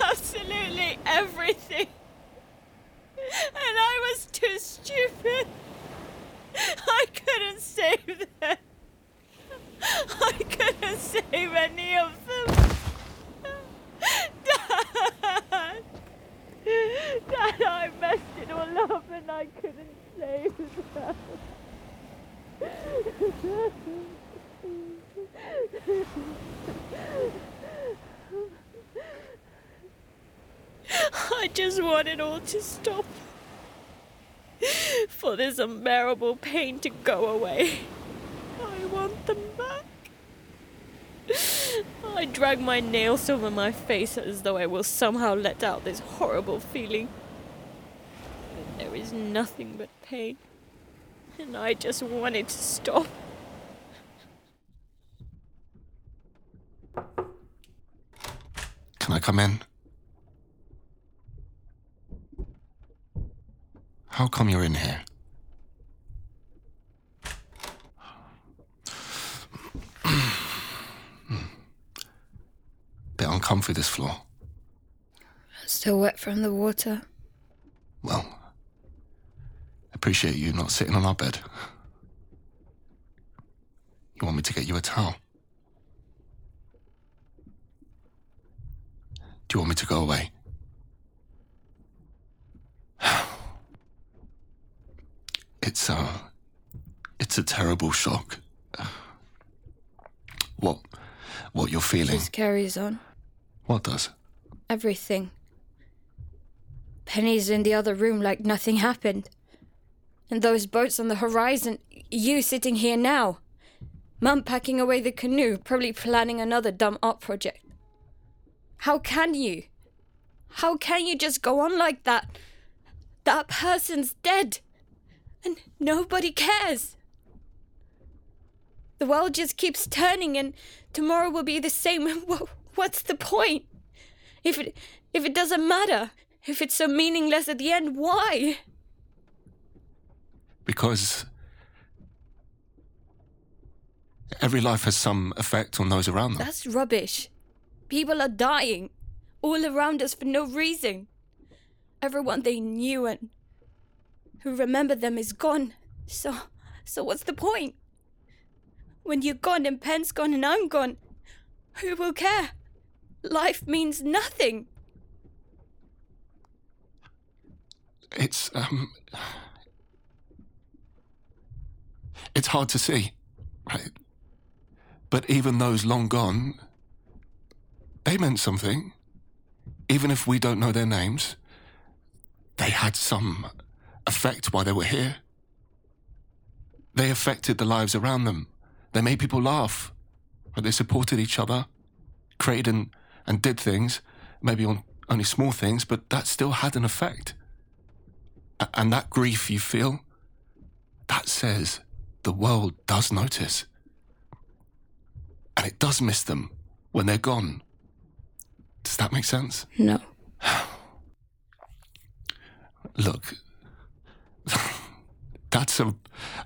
Absolutely everything. And I was too stupid. I couldn't save them. I couldn't save any of them. Dad! Dad, I messed it all up and I couldn't save them. I just want it all to stop. For this unbearable pain to go away. I want them back. I drag my nails over my face as though I will somehow let out this horrible feeling. But there is nothing but pain. And I just want it to stop. Can I come in? How come you're in here? Bit uncomfy this floor. Still wet from the water. Well, appreciate you not sitting on our bed. You want me to get you a towel? Do you want me to go away? It's a. It's a terrible shock. What. What you're feeling? Just carries on. What does? Everything. Penny's in the other room like nothing happened. And those boats on the horizon, you sitting here now. Mum packing away the canoe, probably planning another dumb art project. How can you? How can you just go on like that? That person's dead. And nobody cares. The world just keeps turning and tomorrow will be the same. Wha- What's the point? If it if it doesn't matter, if it's so meaningless at the end, why? Because every life has some effect on those around them. That's rubbish. People are dying all around us for no reason. Everyone they knew and who remembered them is gone. So, so what's the point? When you're gone and Pen's gone and I'm gone, who will care? Life means nothing. It's um it's hard to see, right? But even those long gone, they meant something. Even if we don't know their names, they had some effect why they were here. They affected the lives around them. They made people laugh. Right? They supported each other, created and, and did things, maybe on only small things, but that still had an effect. A- And that grief you feel, that says the world does notice. And it does miss them when they're gone. Does that make sense? No. Look, that's a,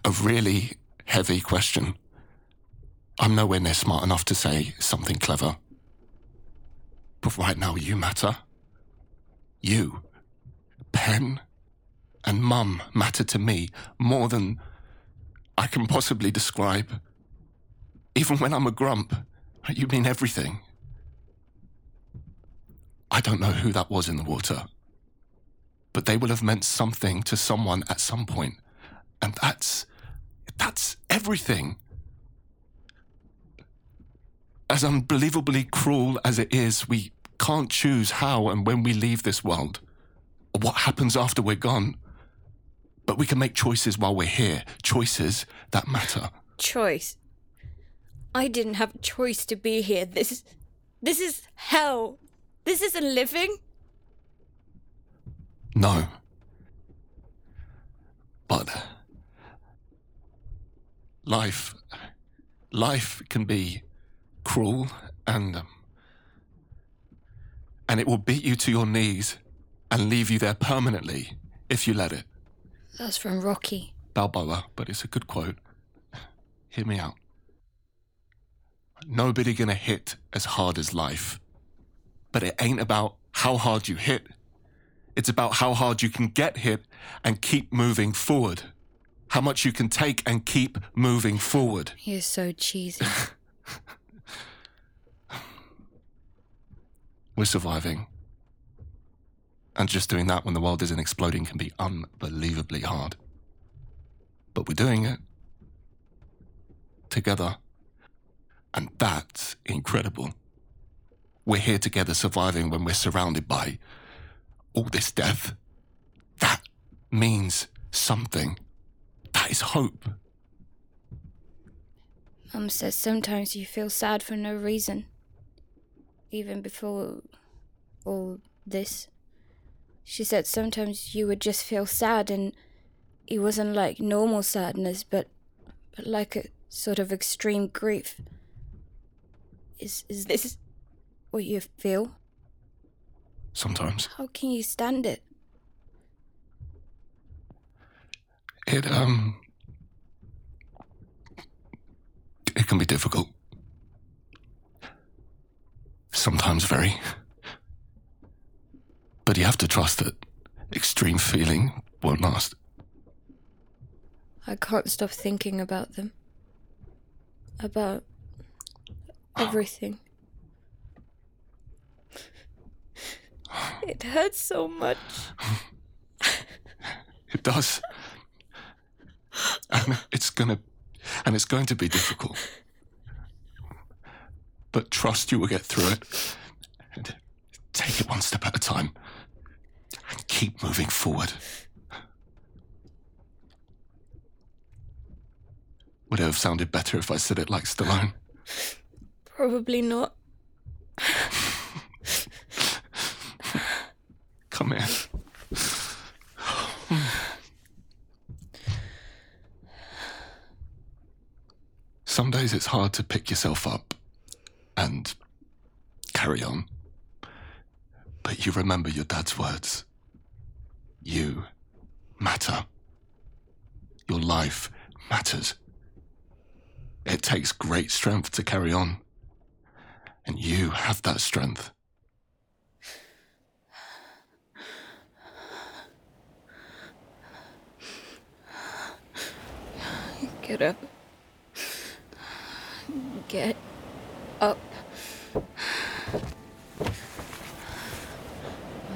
a really heavy question. I'm nowhere near smart enough to say something clever. But right now, you matter. You, Pen, and Mum matter to me more than I can possibly describe. Even when I'm a grump, you mean everything. I don't know who that was in the water, but they will have meant something to someone at some point, and that's that's everything. As unbelievably cruel as it is, we can't choose how and when we leave this world, or what happens after we're gone. But we can make choices while we're here, choices that matter. Choice. I didn't have a choice to be here. This. This is hell. This isn't living. No. But. Life. Life can be cruel and. Um, and it will beat you to your knees and leave you there permanently if you let it. That's from Rocky. Balboa, but it's a good quote. Hear me out. Nobody gonna hit as hard as life. But it ain't about how hard you hit. It's about how hard you can get hit and keep moving forward. How much you can take and keep moving forward. You're so cheesy. We're surviving. And just doing that when the world isn't exploding can be unbelievably hard. But we're doing it. Together. And that's incredible. We're here together surviving when we're surrounded by all this death. That means something. That is hope. Mum says sometimes you feel sad for no reason. Even before all this. She said sometimes you would just feel sad and it wasn't like normal sadness, but, but like a sort of extreme grief. Is is this what you feel? Sometimes. How can you stand it? It, um. It can be difficult. Sometimes very. But you have to trust that extreme feeling won't last. I can't stop thinking about them. About everything. It hurts so much. It does. And it's gonna. And it's going to be difficult. But trust you will get through it. And take it one step at a time. And keep moving forward. Would it have sounded better if I said it like Stallone? Probably not. Come here. Some days it's hard to pick yourself up and carry on. But you remember your dad's words. You matter. Your life matters. It takes great strength to carry on. And you have that strength. Get up. Get up.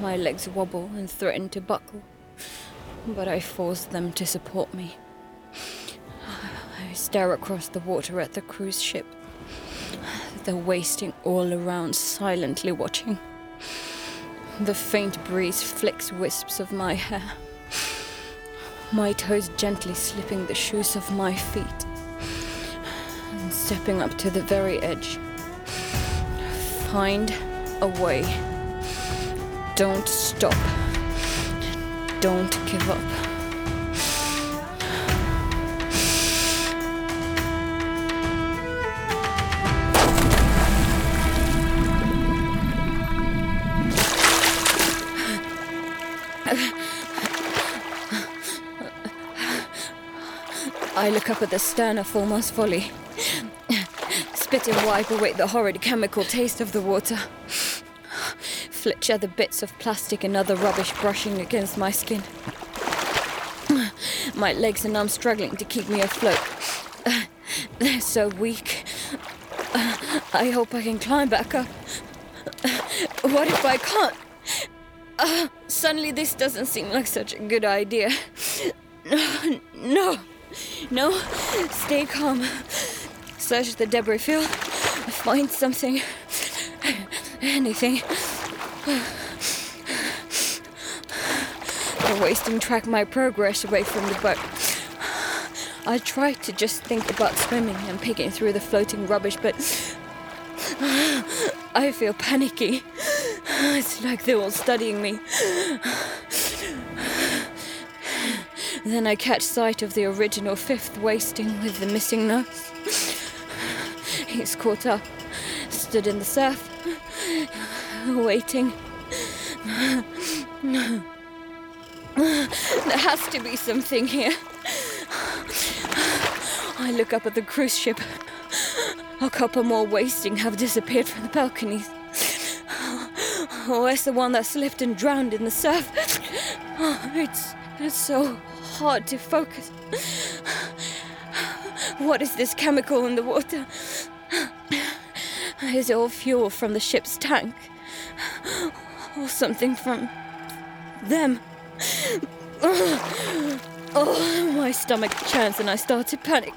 My legs wobble and threaten to buckle, but I force them to support me. I stare across the water at the cruise ship. They're wasting all around, silently watching. The faint breeze flicks wisps of my hair my toes gently slipping the shoes of my feet and stepping up to the very edge. Find a way. Don't stop. Don't give up. I look up at the stern of Fulmar's Folly. Spit and wipe away the horrid chemical taste of the water. flitch the bits of plastic and other rubbish brushing against my skin. My legs and arms struggling to keep me afloat. They're so weak. I hope I can climb back up. What if I can't? Uh, suddenly, this doesn't seem like such a good idea. No, no, stay calm. Search the debris field. Find something. Anything. The wasting track my progress away from the boat. I try to just think about swimming and picking through the floating rubbish, but I feel panicky. It's like they're all studying me. Then I catch sight of the original fifth wasting with the missing nose. He's caught up, stood in the surf, waiting. There has to be something here. I look up at the cruise ship. A couple more wasting have disappeared from the balconies. Where's the one that slipped and drowned in the surf? It's, it's so hard to focus. What is this chemical in the water? Is it all fuel from the ship's tank? Or something from them? Oh, my stomach churns and I start to panic.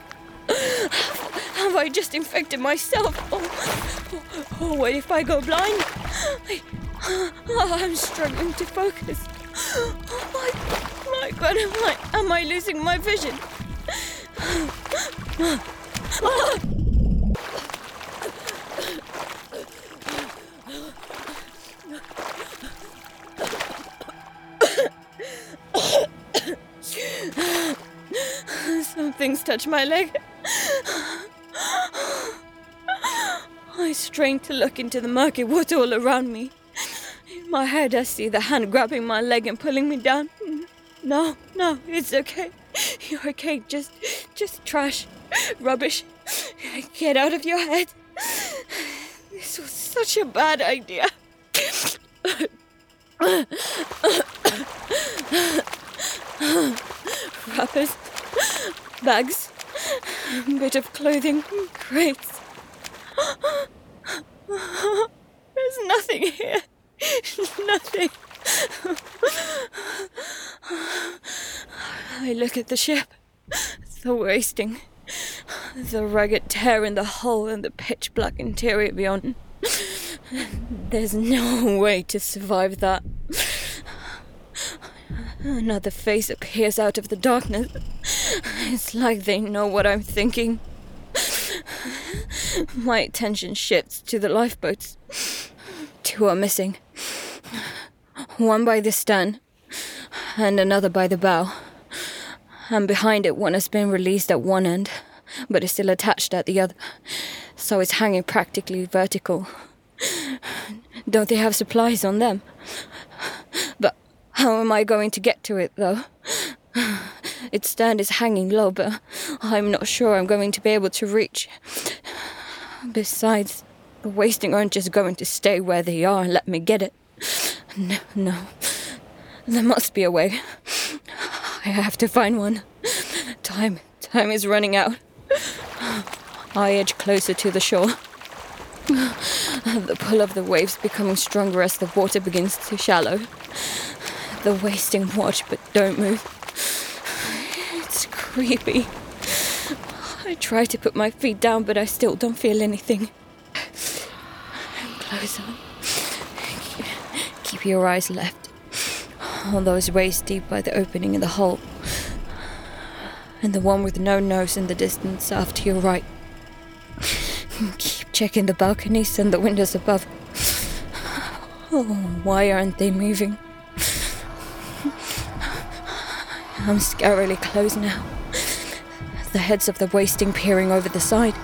Have I just infected myself? Oh, oh what if I go blind? I, I'm struggling to focus. Oh my, my God, am I, am I losing my vision? Something's touched my leg. I strain to look into the murky water all around me. In my head, I see the hand grabbing my leg and pulling me down. No, no, it's okay. You're okay. Just, just trash, rubbish. Get out of your head. This was such a bad idea. Wrappers, bags, bit of clothing, crates. There's nothing here. Nothing. I look at the ship. The wasting. The rugged tear in the hull and the pitch black interior beyond. There's no way to survive that. Another face appears out of the darkness. It's like they know what I'm thinking. My attention shifts to the lifeboats. Two are missing. One by the stern, and another by the bow. And behind it, one has been released at one end, but is still attached at the other, so it's hanging practically vertical. Don't they have supplies on them? But how am I going to get to it, though? Its stand is hanging low, but I'm not sure I'm going to be able to reach. Besides, the wasting aren't just going to stay where they are and let me get it. No, no. There must be a way. I have to find one. Time, time is running out. I edge closer to the shore. The pull of the waves becoming stronger as the water begins to shallow. The wasting watch but don't move. It's creepy. I try to put my feet down, but I still don't feel anything. I'm closer. Keep your eyes left. On those waist deep by the opening in the hull. And the one with no nose in the distance to your right. Keep checking the balconies and the windows above. Oh, why aren't they moving? I'm scarily close now. The heads of the wasting peering over the side.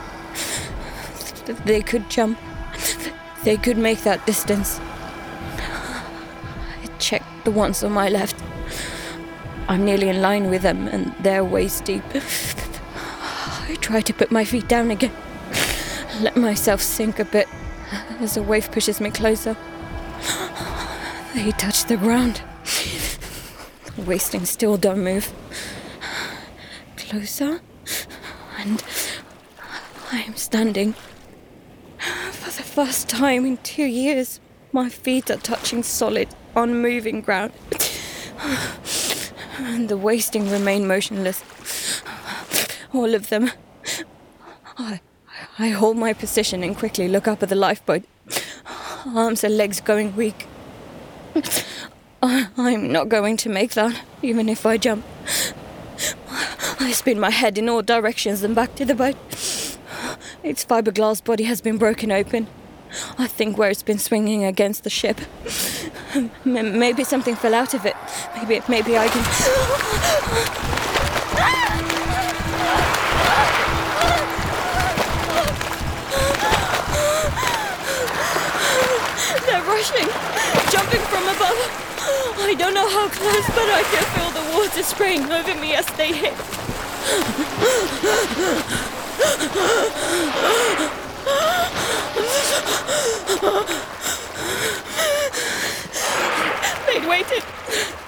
They could jump. They could make that distance. Check the ones on my left. I'm nearly in line with them, and they're waist deep. I try to put my feet down again. Let myself sink a bit as a wave pushes me closer. They touch the ground. The wasting still don't move. Closer. And I am standing. For the first time in two years, my feet are touching solid, unmoving ground. And the wasting remain motionless. All of them. I, I hold my position and quickly look up at the lifeboat. Arms and legs going weak. I, I'm not going to make that, even if I jump. I spin my head in all directions and back to the boat. Its fiberglass body has been broken open. I think where it's been swinging against the ship. M- maybe something fell out of it. Maybe, maybe I can. They're rushing, jumping from above. I don't know how close, but I can feel the water spraying over me as they hit. They'd waited.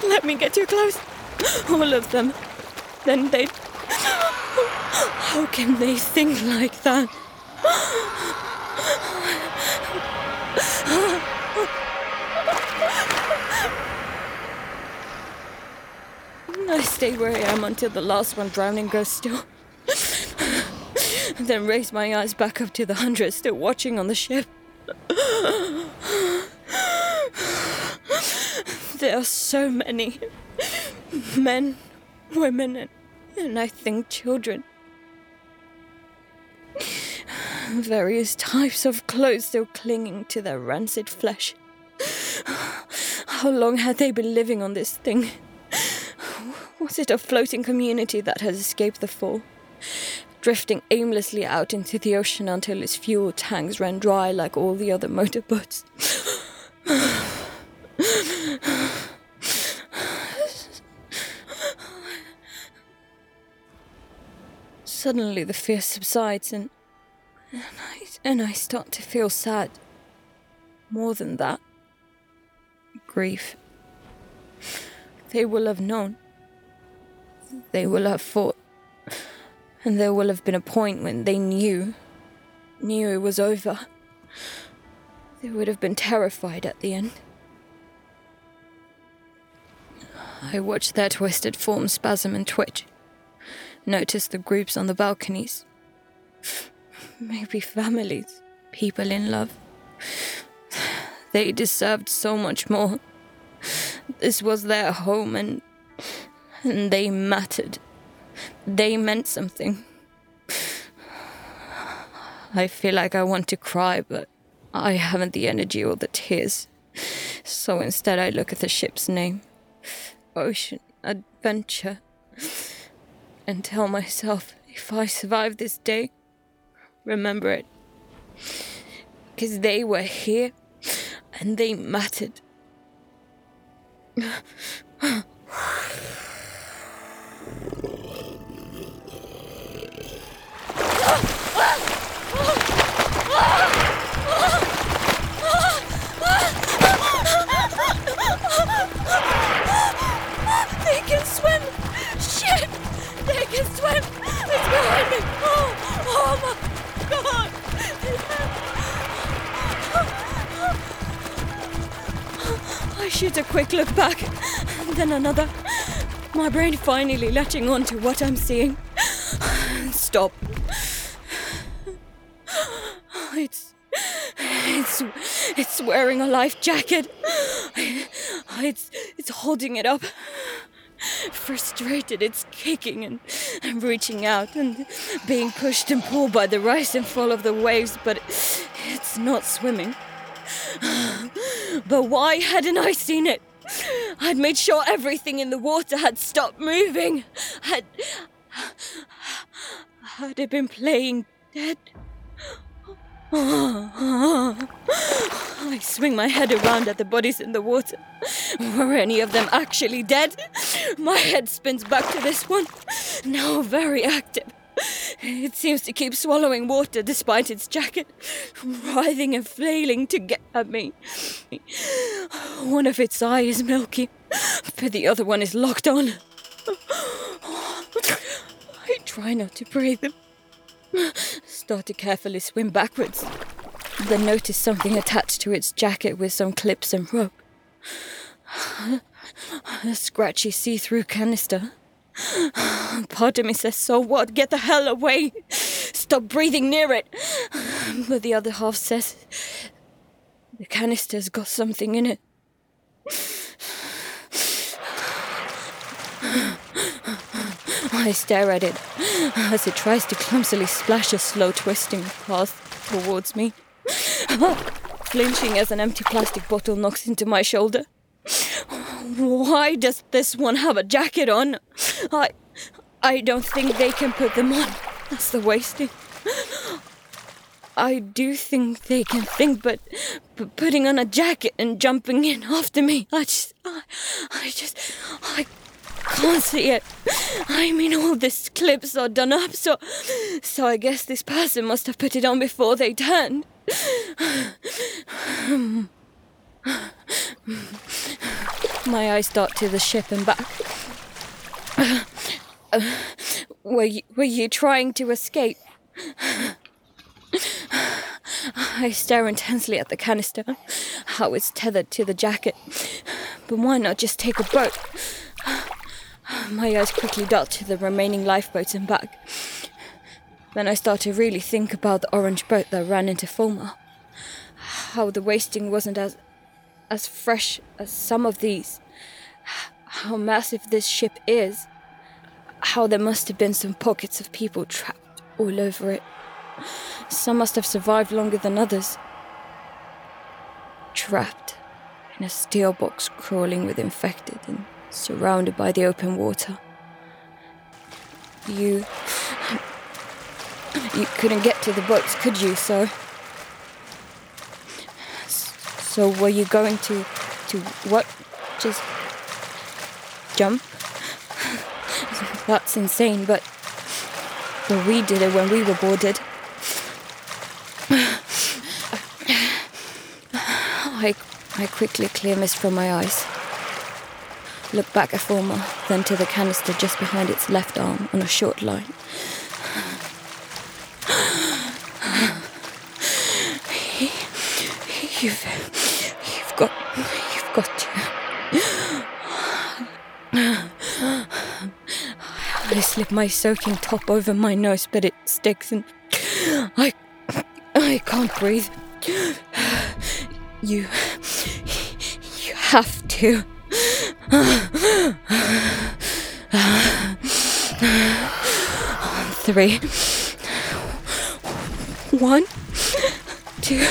Let me get too close. All of them. Then they'd. How can they think like that? I stay where I am until the last one drowning goes still. then raise my eyes back up to the hundred still watching on the ship. There are so many men, women, and, and I think children. Various types of clothes still clinging to their rancid flesh. How long had they been living on this thing? Was it a floating community that had escaped the fall? Drifting aimlessly out into the ocean until its fuel tanks ran dry like all the other motorboats. Suddenly the fear subsides and, and, I, and I start to feel sad. More than that, grief. They will have known. They will have fought. And there will have been a point when they knew, knew it was over. They would have been terrified at the end. I watched their twisted forms spasm and twitch. Noticed the groups on the balconies. Maybe families, people in love. They deserved so much more. This was their home and and they mattered. They meant something. I feel like I want to cry, but I haven't the energy or the tears. So instead, I look at the ship's name Ocean Adventure and tell myself if I survive this day, remember it. Because they were here and they mattered. another. My brain finally latching on to what I'm seeing. Stop. It's. It's. It's wearing a life jacket. It's. It's holding it up. Frustrated, it's kicking and, and reaching out and being pushed and pulled by the rise and fall of the waves, but it's not swimming. But why hadn't I seen it? I'd made sure everything in the water had stopped moving. Had. Had it been playing dead? I swing my head around at the bodies in the water. Were any of them actually dead? My head spins back to this one, now very active. It seems to keep swallowing water despite its jacket, writhing and flailing to get at me. One of its eyes is milky, but the other one is locked on. I try not to breathe. Start to carefully swim backwards. Then notice something attached to its jacket with some clips and rope. A scratchy see through canister. Part of me says, So what? Get the hell away! Stop breathing near it! But the other half says, The canister's got something in it. I stare at it as it tries to clumsily splash a slow twisting path towards me. Flinching as an empty plastic bottle knocks into my shoulder. Why does this one have a jacket on? I I don't think they can put them on. That's the wasting. I do think they can think, but, but putting on a jacket and jumping in after me, I just, I, I just, I can't see it. I mean, all these clips are done up, so, so I guess this person must have put it on before they turned. My eyes dart to the ship and back. were you, were you trying to escape? I stare intensely at the canister, how it's tethered to the jacket. But why not just take a boat? My eyes quickly dart to the remaining lifeboats and back. Then I start to really think about the orange boat that ran into Fulmar. How the wasting wasn't as as fresh as some of these. How massive this ship is. How there must have been some pockets of people trapped all over it. Some must have survived longer than others. Trapped in a steel box crawling with infected and surrounded by the open water. You. You couldn't get to the boats, could you, so. So were you going to. to what? Just. jump? That's insane, but. Well, we did it when we were boarded. I, I quickly clear mist from my eyes. Look back at Fulmar, then to the canister just behind its left arm on a short line. You've got you. I slip my soaking top over my nose, but it sticks and I, I can't breathe. You, you have to. Three. One, two,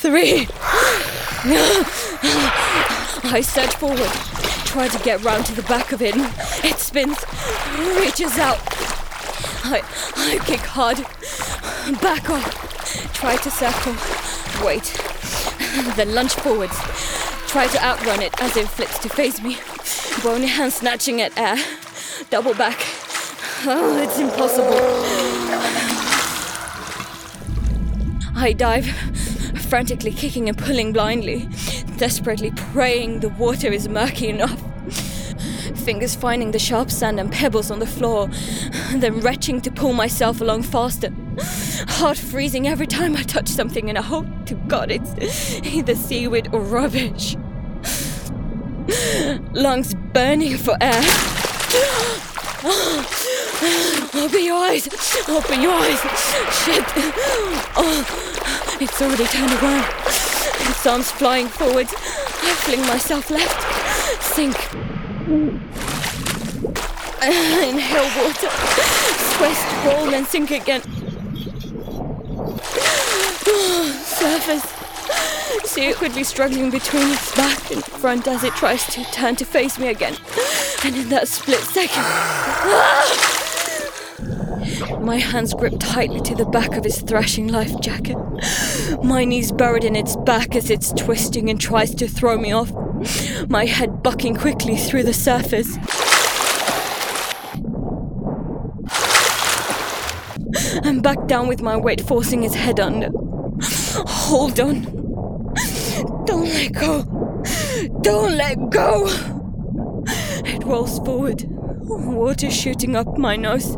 three. I surge forward, try to get round to the back of it. It spins, reaches out. I, I kick hard, back off, try to circle, wait, then lunge forwards, try to outrun it as it flips to face me. Bony hand snatching at air, double back. Oh, it's impossible. I dive, frantically kicking and pulling blindly, desperately praying the water is murky enough. Fingers finding the sharp sand and pebbles on the floor, then retching to pull myself along faster. Heart freezing every time I touch something, and I hope to God it's either seaweed or rubbish. Lungs burning for air. Open your eyes! Open your eyes! Shit! Oh, it's already turned around. Its arms flying forwards. I fling myself left. Sink. Inhale water. Twist, roll, and sink again. Surface. See it quickly struggling between its back and front as it tries to turn to face me again. And in that split second. Ah! My hands grip tightly to the back of its thrashing life jacket. My knees buried in its back as it's twisting and tries to throw me off. My head bucking quickly through the surface. I'm back down with my weight forcing his head under. Hold on. Don't let go. Don't let go. It rolls forward, water shooting up my nose.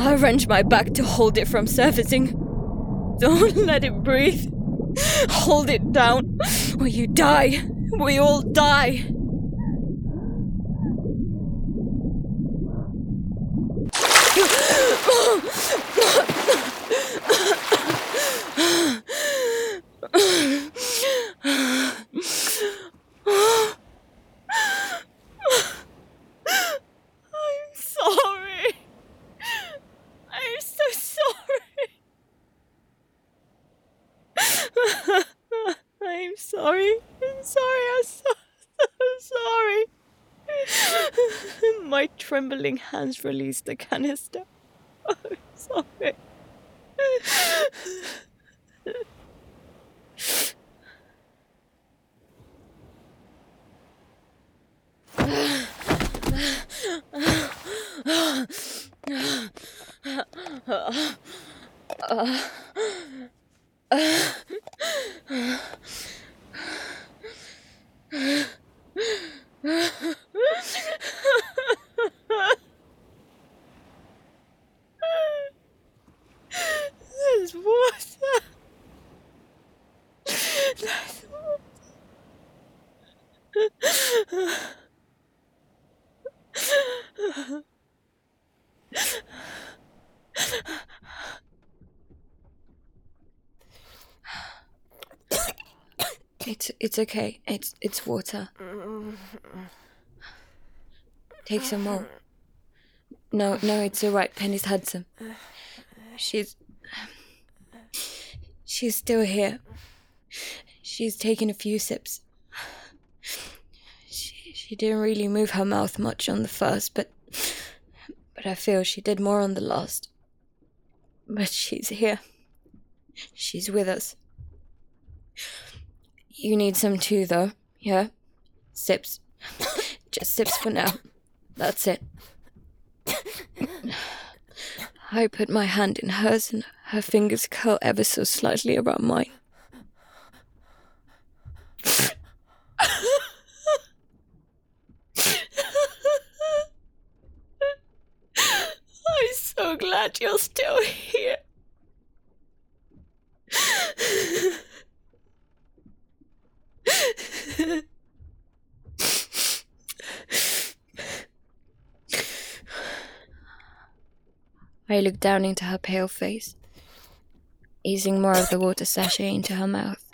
I wrench my back to hold it from surfacing. Don't let it breathe. Hold it down, or you die. We all die. I'm sorry. I'm so sorry. I'm sorry. I'm sorry. I'm so, so sorry. My trembling hands released the canister. I'm sorry. There's water. There's water. It's it's okay. It's it's water. Take some more. No, no, it's alright. Penny's had some. She's she's still here. She's taken a few sips. She she didn't really move her mouth much on the first, but but I feel she did more on the last. But she's here. She's with us. You need some too, though, yeah? Sips. Just sips for now. That's it. I put my hand in hers and her fingers curl ever so slightly around mine. I'm so glad you're still here. I looked down into her pale face, easing more of the water sachet into her mouth.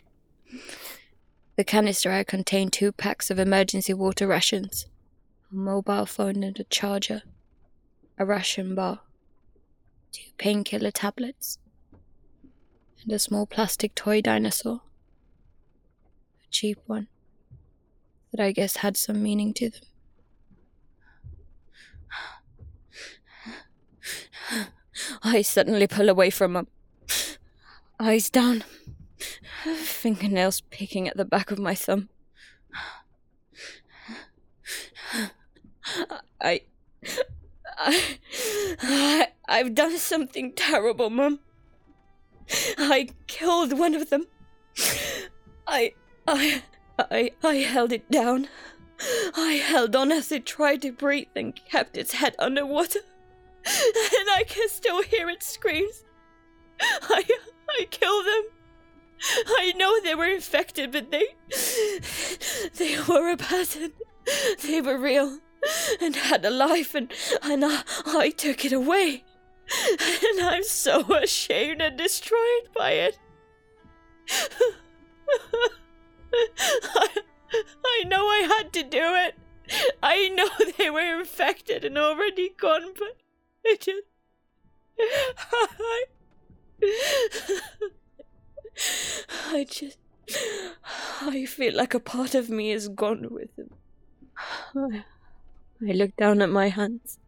The canister I contained two packs of emergency water rations, a mobile phone and a charger, a ration bar, two painkiller tablets, and a small plastic toy dinosaur. A cheap one that I guess had some meaning to them. I suddenly pull away from him. Eyes down, fingernails picking at the back of my thumb. I. I. I I've done something terrible, Mum. I killed one of them. I. I. I. I held it down. I held on as it tried to breathe and kept its head underwater and I can still hear its screams. I I killed them. I know they were infected, but they they were a person. They were real and had a life, and and I, I took it away. And I'm so ashamed and destroyed by it. I, I know I had to do it. I know they were infected and already gone, but I just. I. I just. I feel like a part of me is gone with him. I, I look down at my hands.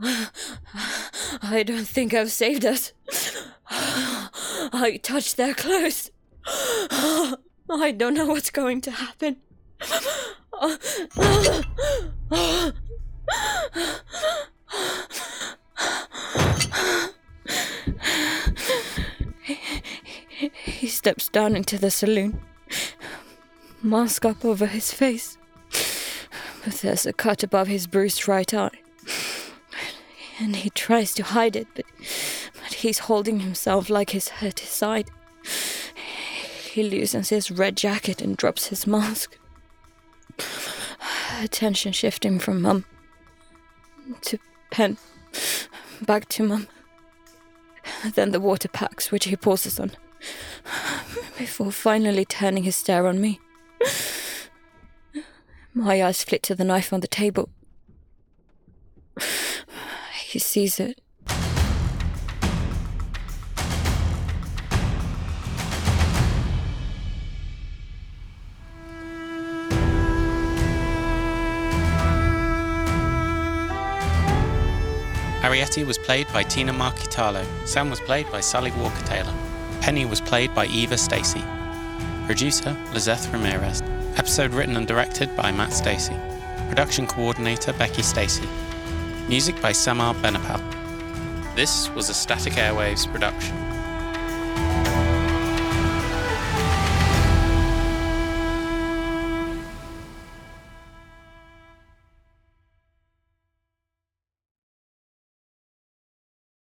I don't think I've saved us. I touched their clothes. I don't know what's going to happen. He steps down into the saloon, mask up over his face. But there's a cut above his bruised right eye. And he tries to hide it, but, but he's holding himself like he's hurt his side. He loosens his red jacket and drops his mask. Attention shifting from Mum to Pen, back to Mum. Then the water packs, which he pauses on, before finally turning his stare on me. My eyes flit to the knife on the table. He sees it. Arrietty was played by Tina Marquitalo. Sam was played by Sally Walker Taylor. Penny was played by Eva Stacey. Producer Lizeth Ramirez. Episode written and directed by Matt Stacey. Production coordinator Becky Stacey. Music by Samar Benapal. This was a Static Airwaves production.